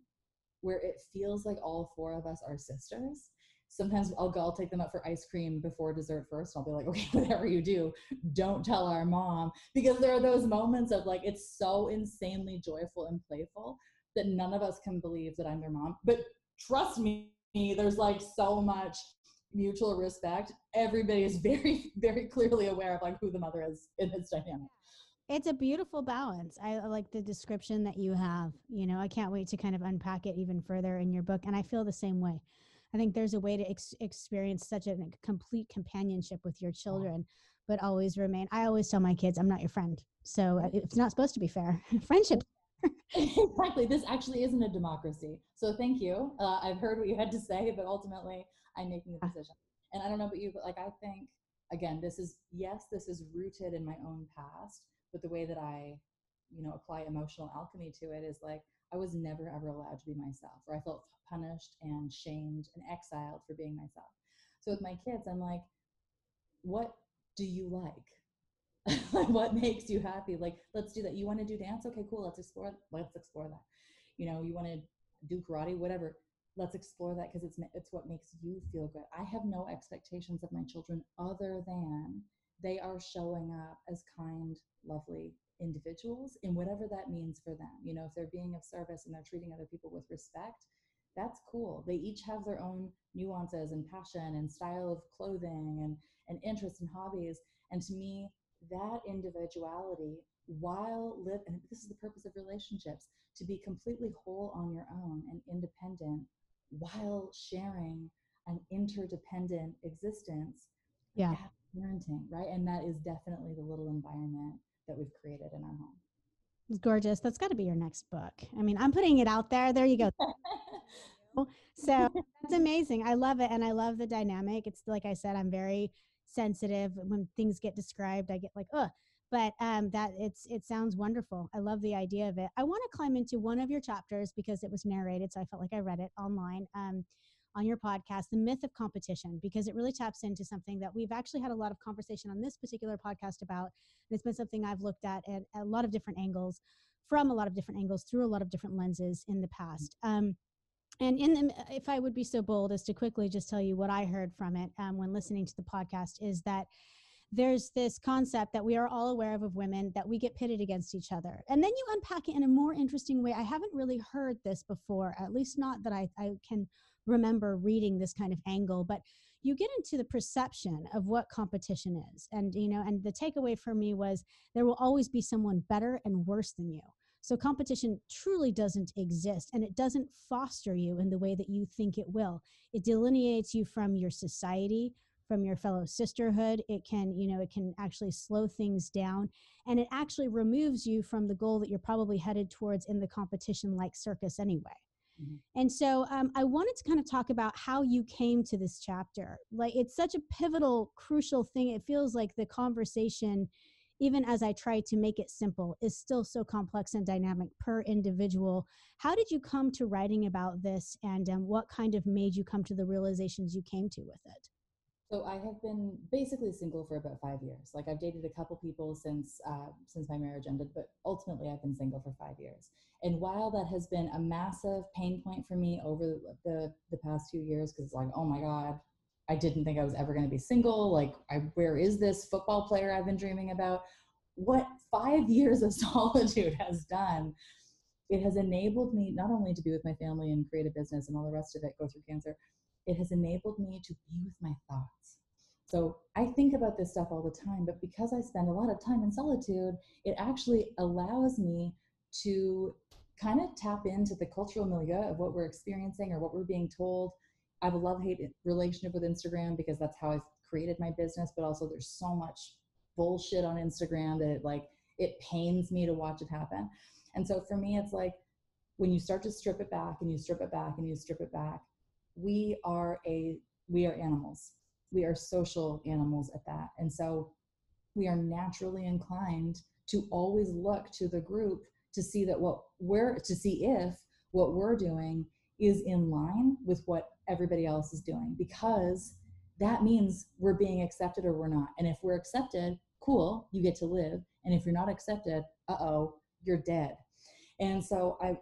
where it feels like all four of us are sisters sometimes I'll go, I'll take them out for ice cream before dessert first. I'll be like, okay, whatever you do, don't tell our mom. Because there are those moments of like, it's so insanely joyful and playful that none of us can believe that I'm their mom. But trust me, there's like so much mutual respect. Everybody is very, very clearly aware of like who the mother is in this dynamic. It's a beautiful balance. I like the description that you have. You know, I can't wait to kind of unpack it even further in your book. And I feel the same way. I think there's a way to ex- experience such a complete companionship with your children, but always remain. I always tell my kids, I'm not your friend. So uh, it's not supposed to be fair. Friendship. exactly. This actually isn't a democracy. So thank you. Uh, I've heard what you had to say, but ultimately I'm making the decision. And I don't know about you, but like I think, again, this is, yes, this is rooted in my own past, but the way that I, you know, apply emotional alchemy to it is like, I was never ever allowed to be myself, or I felt punished and shamed and exiled for being myself. So with my kids, I'm like, what do you like? Like what makes you happy? Like, let's do that. You want to do dance? Okay, cool. Let's explore. Let's explore that. You know, you want to do karate, whatever. Let's explore that because it's it's what makes you feel good. I have no expectations of my children other than they are showing up as kind, lovely individuals in whatever that means for them. You know, if they're being of service and they're treating other people with respect, that's cool. They each have their own nuances and passion and style of clothing and, and interests and hobbies. And to me, that individuality, while live, and this is the purpose of relationships, to be completely whole on your own and independent while sharing an interdependent existence. Yeah. Parenting, right? And that is definitely the little environment that we've created in our home. It's gorgeous. That's got to be your next book. I mean, I'm putting it out there. There you go. so that's amazing. I love it. And I love the dynamic. It's like I said, I'm very sensitive when things get described. I get like, ugh. But um, that it's it sounds wonderful. I love the idea of it. I want to climb into one of your chapters because it was narrated, so I felt like I read it online. Um, on your podcast, The Myth of Competition, because it really taps into something that we've actually had a lot of conversation on this particular podcast about. And it's been something I've looked at at a lot of different angles, from a lot of different angles, through a lot of different lenses in the past. Um, and in the, if I would be so bold as to quickly just tell you what I heard from it um, when listening to the podcast, is that there's this concept that we are all aware of of women that we get pitted against each other. And then you unpack it in a more interesting way. I haven't really heard this before, at least not that I, I can remember reading this kind of angle, but you get into the perception of what competition is. And, you know, and the takeaway for me was there will always be someone better and worse than you. So competition truly doesn't exist and it doesn't foster you in the way that you think it will. It delineates you from your society, from your fellow sisterhood it can you know it can actually slow things down and it actually removes you from the goal that you're probably headed towards in the competition like circus anyway mm-hmm. and so um, i wanted to kind of talk about how you came to this chapter like it's such a pivotal crucial thing it feels like the conversation even as I try to make it simple, is still so complex and dynamic per individual. How did you come to writing about this, and um, what kind of made you come to the realizations you came to with it? So I have been basically single for about five years. Like I've dated a couple people since uh, since my marriage ended, but ultimately I've been single for five years. And while that has been a massive pain point for me over the the past few years, because it's like, oh my god, I didn't think I was ever going to be single. Like, I, where is this football player I've been dreaming about? What five years of solitude has done? It has enabled me not only to be with my family and create a business and all the rest of it, go through cancer it has enabled me to be with my thoughts. So I think about this stuff all the time, but because I spend a lot of time in solitude, it actually allows me to kind of tap into the cultural milieu of what we're experiencing or what we're being told. I have a love hate relationship with Instagram because that's how I've created my business, but also there's so much bullshit on Instagram that it like it pains me to watch it happen. And so for me, it's like when you start to strip it back and you strip it back and you strip it back, we are a we are animals. We are social animals at that. And so we are naturally inclined to always look to the group to see that what we're to see if what we're doing is in line with what everybody else is doing because that means we're being accepted or we're not. And if we're accepted cool you get to live. And if you're not accepted uh-oh you're dead. And so i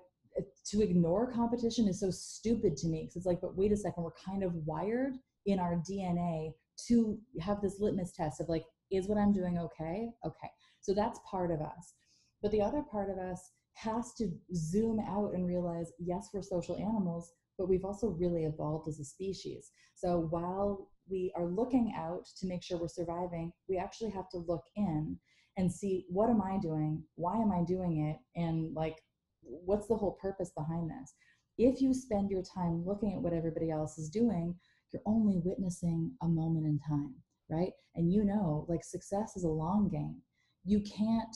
to ignore competition is so stupid to me because it's like but wait a second we're kind of wired in our dna to have this litmus test of like is what i'm doing okay? Okay. So that's part of us. But the other part of us has to zoom out and realize yes we're social animals but we've also really evolved as a species. So while we are looking out to make sure we're surviving we actually have to look in and see what am i doing? Why am i doing it? And like what's the whole purpose behind this? If you spend your time looking at what everybody else is doing, you're only witnessing a moment in time, right? And you know, like success is a long game. You can't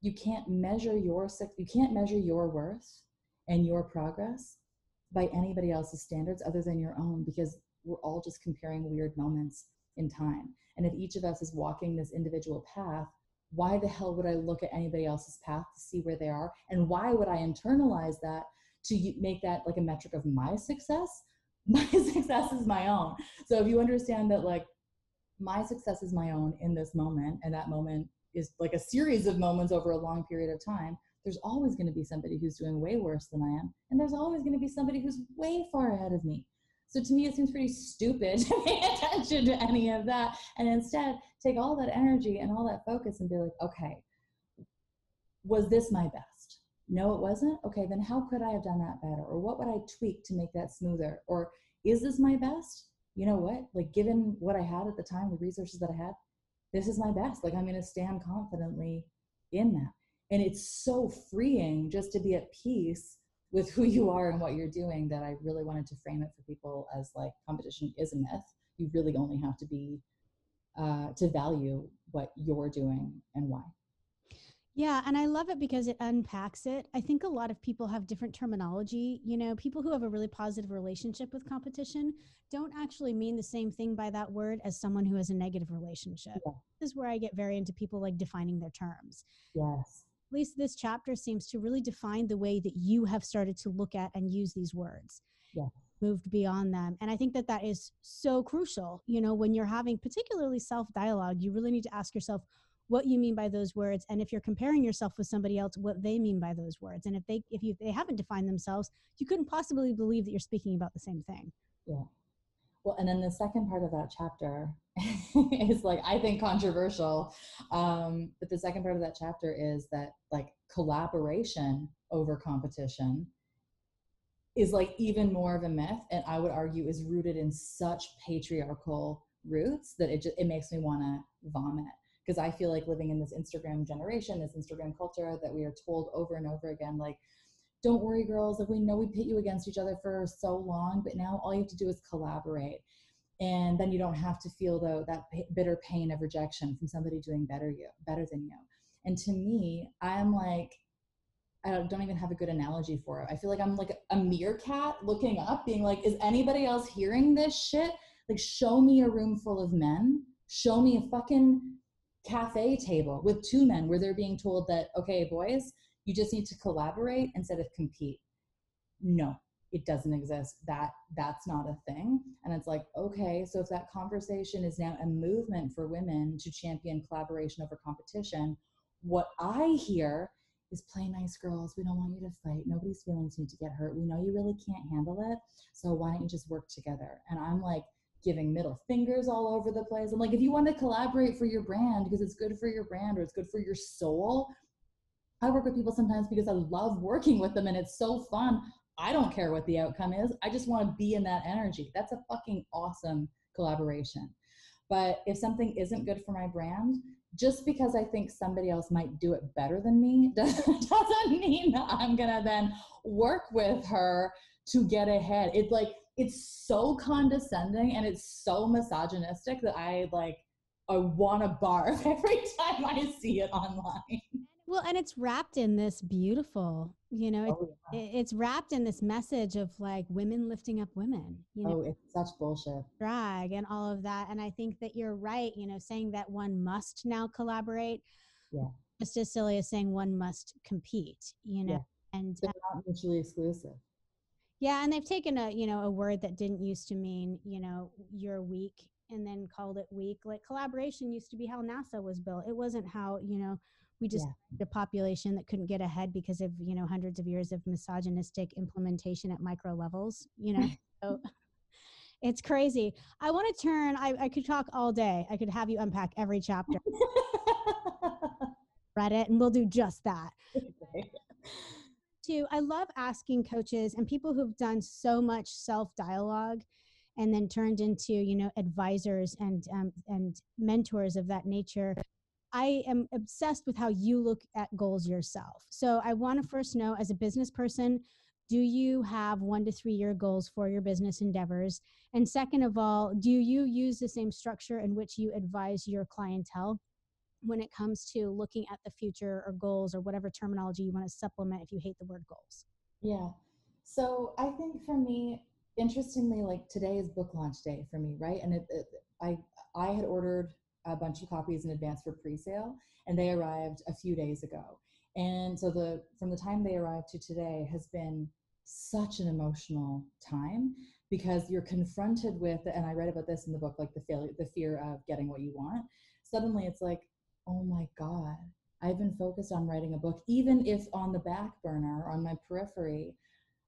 you can't measure your you can't measure your worth and your progress by anybody else's standards other than your own because we're all just comparing weird moments in time. And if each of us is walking this individual path, why the hell would I look at anybody else's path to see where they are? And why would I internalize that to make that like a metric of my success? My success is my own. So if you understand that, like, my success is my own in this moment, and that moment is like a series of moments over a long period of time, there's always going to be somebody who's doing way worse than I am. And there's always going to be somebody who's way far ahead of me. So to me, it seems pretty stupid to pay attention to any of that. And instead, take all that energy and all that focus and be like, okay, was this my best? No, it wasn't. Okay, then how could I have done that better? Or what would I tweak to make that smoother? Or is this my best? You know what? Like, given what I had at the time, the resources that I had, this is my best. Like, I'm going to stand confidently in that. And it's so freeing just to be at peace with who you are and what you're doing that I really wanted to frame it for people as like competition is a myth. You really only have to be uh, to value what you're doing and why. Yeah, and I love it because it unpacks it. I think a lot of people have different terminology. You know, people who have a really positive relationship with competition don't actually mean the same thing by that word as someone who has a negative relationship. Yeah. This is where I get very into people like defining their terms. Yes at least this chapter seems to really define the way that you have started to look at and use these words. Yeah. moved beyond them. And i think that that is so crucial you know when you're having particularly self dialogue you really need to ask yourself what you mean by those words. And if you're comparing yourself with somebody else what they mean by those words. And if they if you they haven't defined themselves you couldn't possibly believe that you're speaking about the same thing. Yeah well and then the second part of that chapter is like i think controversial um, but the second part of that chapter is that like collaboration over competition is like even more of a myth and i would argue is rooted in such patriarchal roots that it just it makes me want to vomit. Because I feel like living in this Instagram generation, this Instagram culture that we are told over and over again, like, don't worry, girls, like we know we pit you against each other for so long, but now all you have to do is collaborate. And then you don't have to feel though that bitter pain of rejection from somebody doing better you better than you. And to me, I'm like, I don't even have a good analogy for it. I feel like I'm like a meerkat looking up, being like, is anybody else hearing this shit? Like, show me a room full of men. Show me a fucking cafe table with two men where they're being told that, okay, boys, you just need to collaborate instead of compete. No, it doesn't exist. That that's not a thing. And it's like, okay, so if that conversation is now a movement for women to champion collaboration over competition, what I hear is play nice girls. We don't want you to fight. Nobody's feelings need to get hurt. We know you really can't handle it. So why don't you just work together? And I'm like, giving middle fingers all over the place. I'm like, if you want to collaborate for your brand because it's good for your brand or it's good for your soul, I work with people sometimes because I love working with them and it's so fun. I don't care what the outcome is. I just want to be in that energy. That's a fucking awesome collaboration. But if something isn't good for my brand, just because I think somebody else might do it better than me doesn't mean I'm to then work with her to get ahead. It's like it's so condescending and it's so misogynistic that I like I want to barf every time I see it online. Well, and it's wrapped in this beautiful, you know, oh, yeah. it's wrapped in this message of like women lifting up women. You know, oh, it's such bullshit. Drag and all of that. And I think that you're right, you know, saying that one must now collaborate. Yeah. Just as silly as saying one must compete, you know, yeah. and they're uh not mutually exclusive. Yeah, and they've taken a you know a word that didn't used to mean you know you're weak and then called it weak. Like collaboration used to be how NASA was built. It wasn't how you know we just yeah. a population that couldn't get ahead because of you know hundreds of years of misogynistic implementation at micro levels. You know, so it's crazy. I want to turn. I, I could talk all day. I could have you unpack every chapter. Read it, and we'll do just that. Okay to I love asking coaches and people who've done so much self dialogue and then turned into you know advisors and um, and mentors of that nature i am obsessed with how you look at goals yourself so i want to first know as a business person do you have one to three year goals for your business endeavors and second of all do you use the same structure in which you advise your clientele when it comes to looking at the future or goals or whatever terminology you want to supplement if you hate the word goals? Yeah. So I think for me, interestingly, like today is book launch day for me, right? And it, it, I I had ordered a bunch of copies in advance for pre-sale, and they arrived a few days ago. And so the from the time they arrived to today has been such an emotional time because you're confronted with and I read about this in the book like the failure the fear of getting what you want suddenly it's like oh my God, I've been focused on writing a book, even if on the back burner, on my periphery.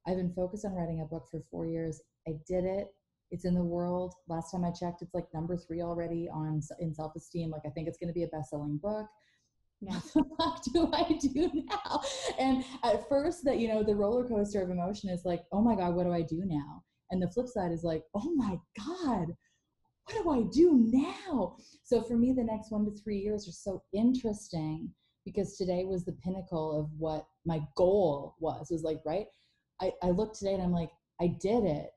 I've been focused on writing a book for four years. I did it. It's in the world. Last time I checked, it's like number three already on in self esteem. Like I think it's going to be a best selling book. Yeah. What the fuck do I do now? And at first, that you know, the roller coaster of emotion is like, oh my god, what do I do now? And the flip side is like, oh my god, what do I do now? So for me, the next one to three years are so interesting because today was the pinnacle of what my goal was. It was like, right? I, I look today and I'm like, I did it.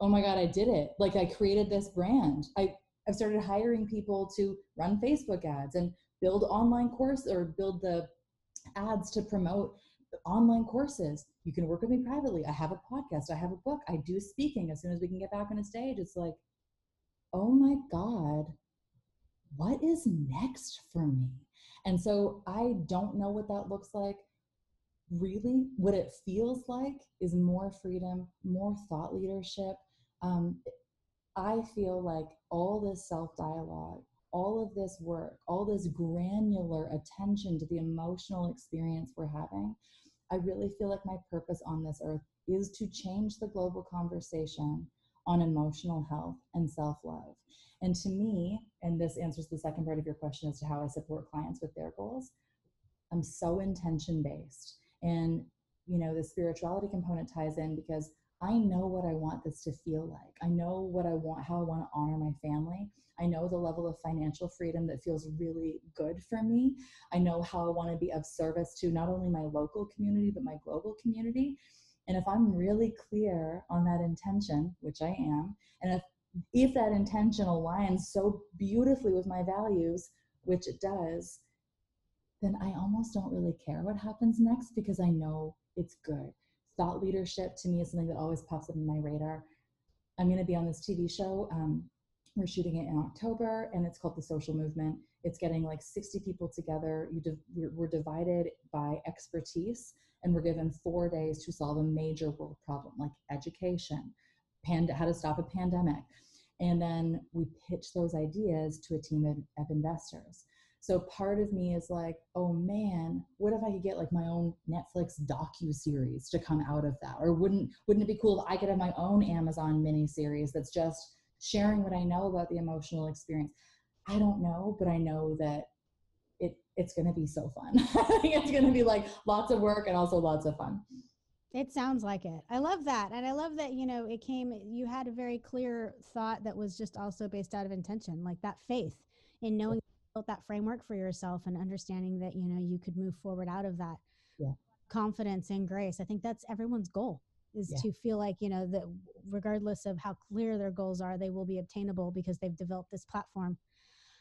Oh my God, I did it. Like I created this brand. I, I've started hiring people to run Facebook ads and build online course or build the ads to promote online courses. You can work with me privately. I have a podcast. I have a book. I do speaking. As soon as we can get back on a stage, it's like, oh my God, what is next for me? And so I don't know what that looks like, really what it feels like is more freedom, more thought leadership. Um, I feel like all this self dialogue, all of this work, all this granular attention to the emotional experience we're having, I really feel like my purpose on this earth is to change the global conversation on emotional health and self love. And to me, and this answers the second part of your question as to how I support clients with their goals, I'm so intention based. And, you know, the spirituality component ties in because I know what I want this to feel like. I know what I want, how I want to honor my family. I know the level of financial freedom that feels really good for me. I know how I want to be of service to not only my local community, but my global community. And if I'm really clear on that intention, which I am, and if if that intention aligns so beautifully with my values, which it does, then I almost don't really care what happens next because I know it's good. Thought leadership to me is something that always pops up in my radar. I'm going to be on this TV show. Um, we're shooting it in October, and it's called The Social Movement. It's getting like 60 people together. You div- we're divided by expertise, and we're given four days to solve a major world problem like education, pand- how to stop a pandemic. And then we pitch those ideas to a team of, of investors. So part of me is like, oh man, what if I could get like my own Netflix docu series to come out of that? Or wouldn't wouldn't it be cool if I could have my own Amazon mini series that's just sharing what I know about the emotional experience? I don't know, but I know that it it's going to be so fun. it's going to be like lots of work and also lots of fun. It sounds like it. I love that. And I love that, you know, it came, you had a very clear thought that was just also based out of intention, like that faith in knowing built that framework for yourself and understanding that, you know, you could move forward out of that. Yeah. Confidence and grace. I think that's everyone's goal is yeah. to feel like, you know, that regardless of how clear their goals are, they will be obtainable because they've developed this platform.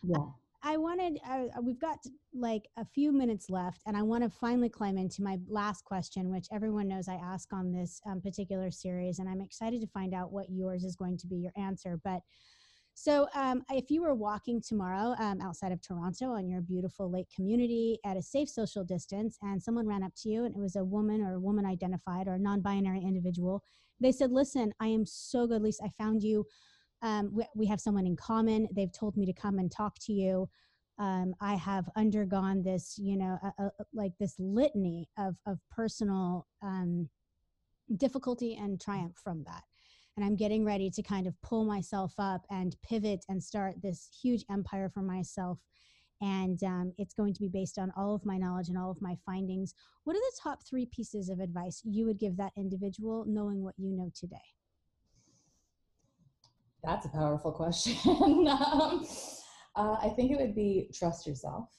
Yeah. I wanted, uh, uh, we've got like a few minutes left, and I want to finally climb into my last question, which everyone knows I ask on this um, particular series. And I'm excited to find out what yours is going to be your answer. But so, um, if you were walking tomorrow um, outside of Toronto on your beautiful lake community at a safe social distance, and someone ran up to you, and it was a woman or a woman identified or a non binary individual, they said, Listen, I am so good. Least I found you um, we, we, have someone in common. They've told me to come and talk to you. Um, I have undergone this, you know, a, a, like this litany of, of personal um, difficulty and triumph from that. And I'm getting ready to kind of pull myself up and pivot and start this huge empire for myself. And um, it's going to be based on all of my knowledge and all of my findings. What are the top three pieces of advice you would give that individual knowing what you know today? That's a powerful question. um, uh, I think it would be trust yourself.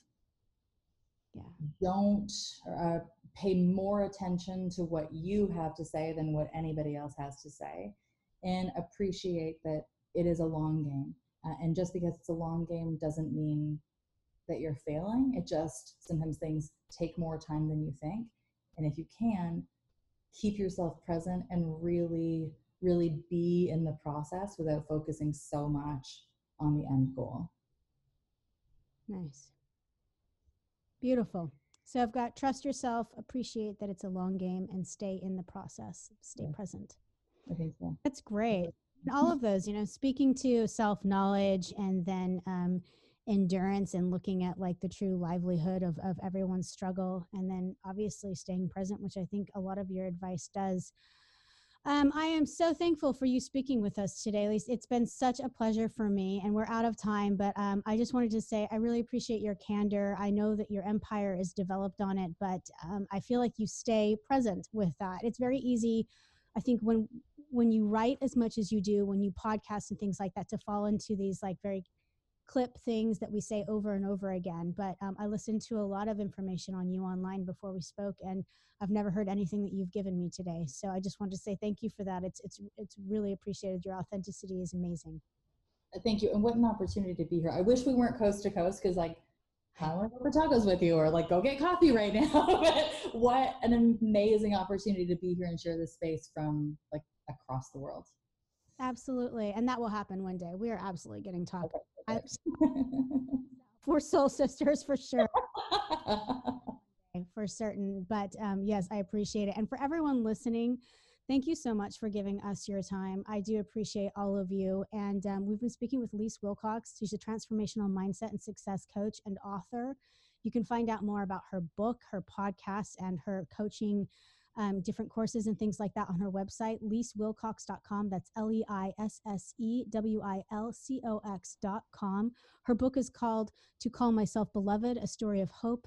Yeah. Don't uh, pay more attention to what you have to say than what anybody else has to say, and appreciate that it is a long game. Uh, and just because it's a long game doesn't mean that you're failing. It just sometimes things take more time than you think. And if you can, keep yourself present and really really be in the process without focusing so much on the end goal. Nice. Beautiful. So I've got trust yourself, appreciate that it's a long game, and stay in the process, stay yeah. present. Think. That's great. All of those, you know, speaking to self knowledge and then um, endurance and looking at like the true livelihood of, of everyone's struggle, and then obviously staying present, which I think a lot of your advice does. Um, I am so thankful for you speaking with us today, Leisse. It's been such a pleasure for me, and we're out of time, but um, I just wanted to say I really appreciate your candor. I know that your empire is developed on it, but um, I feel like you stay present with that. It's very easy, I think, when when you write as much as you do, when you podcast and things like that, to fall into these like very clip things that we say over and over again. But um, I listened to a lot of information on you online before we spoke, and I've never heard anything that you've given me today. So I just wanted to say thank you for that. It's it's it's really appreciated. Your authenticity is amazing. Uh, thank you, and what an opportunity to be here. I wish we weren't coast to coast because like. I want to go for tacos with you or like go get coffee right now. but what an amazing opportunity to be here and share this space from like across the world. Absolutely. And that will happen one day. We are absolutely getting talked. Okay. We're soul sisters for sure. for certain. But um, yes, I appreciate it. And for everyone listening, thank you so much for giving us your time. I do appreciate all of you. And um, we've been speaking with Leisse Wilcox. She's a transformational mindset and success coach and author. You can find out more about her book, her podcast, and her coaching um, different courses and things like that on her website, leissewilcox.com. That's L E I S S E W I L C O X.com. Her book is called To Call Myself Beloved A Story of Hope,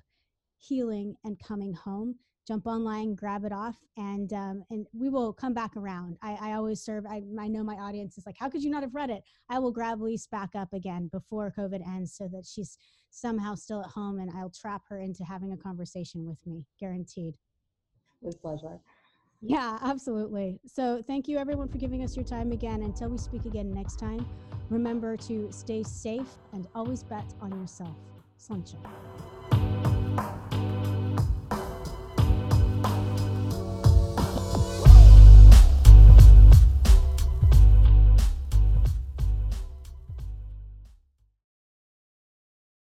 Healing, and Coming Home. Jump online, grab it off, and um, and we will come back around. I, I always serve. I, I know my audience is like, how could you not have read it? I will grab Leisse back up again before COVID ends, so that she's somehow still at home, and I'll trap her into having a conversation with me, guaranteed with pleasure. Yeah, absolutely. So thank you everyone for giving us your time again. Until we speak again next time, remember to stay safe and always bet on yourself. Sunshine.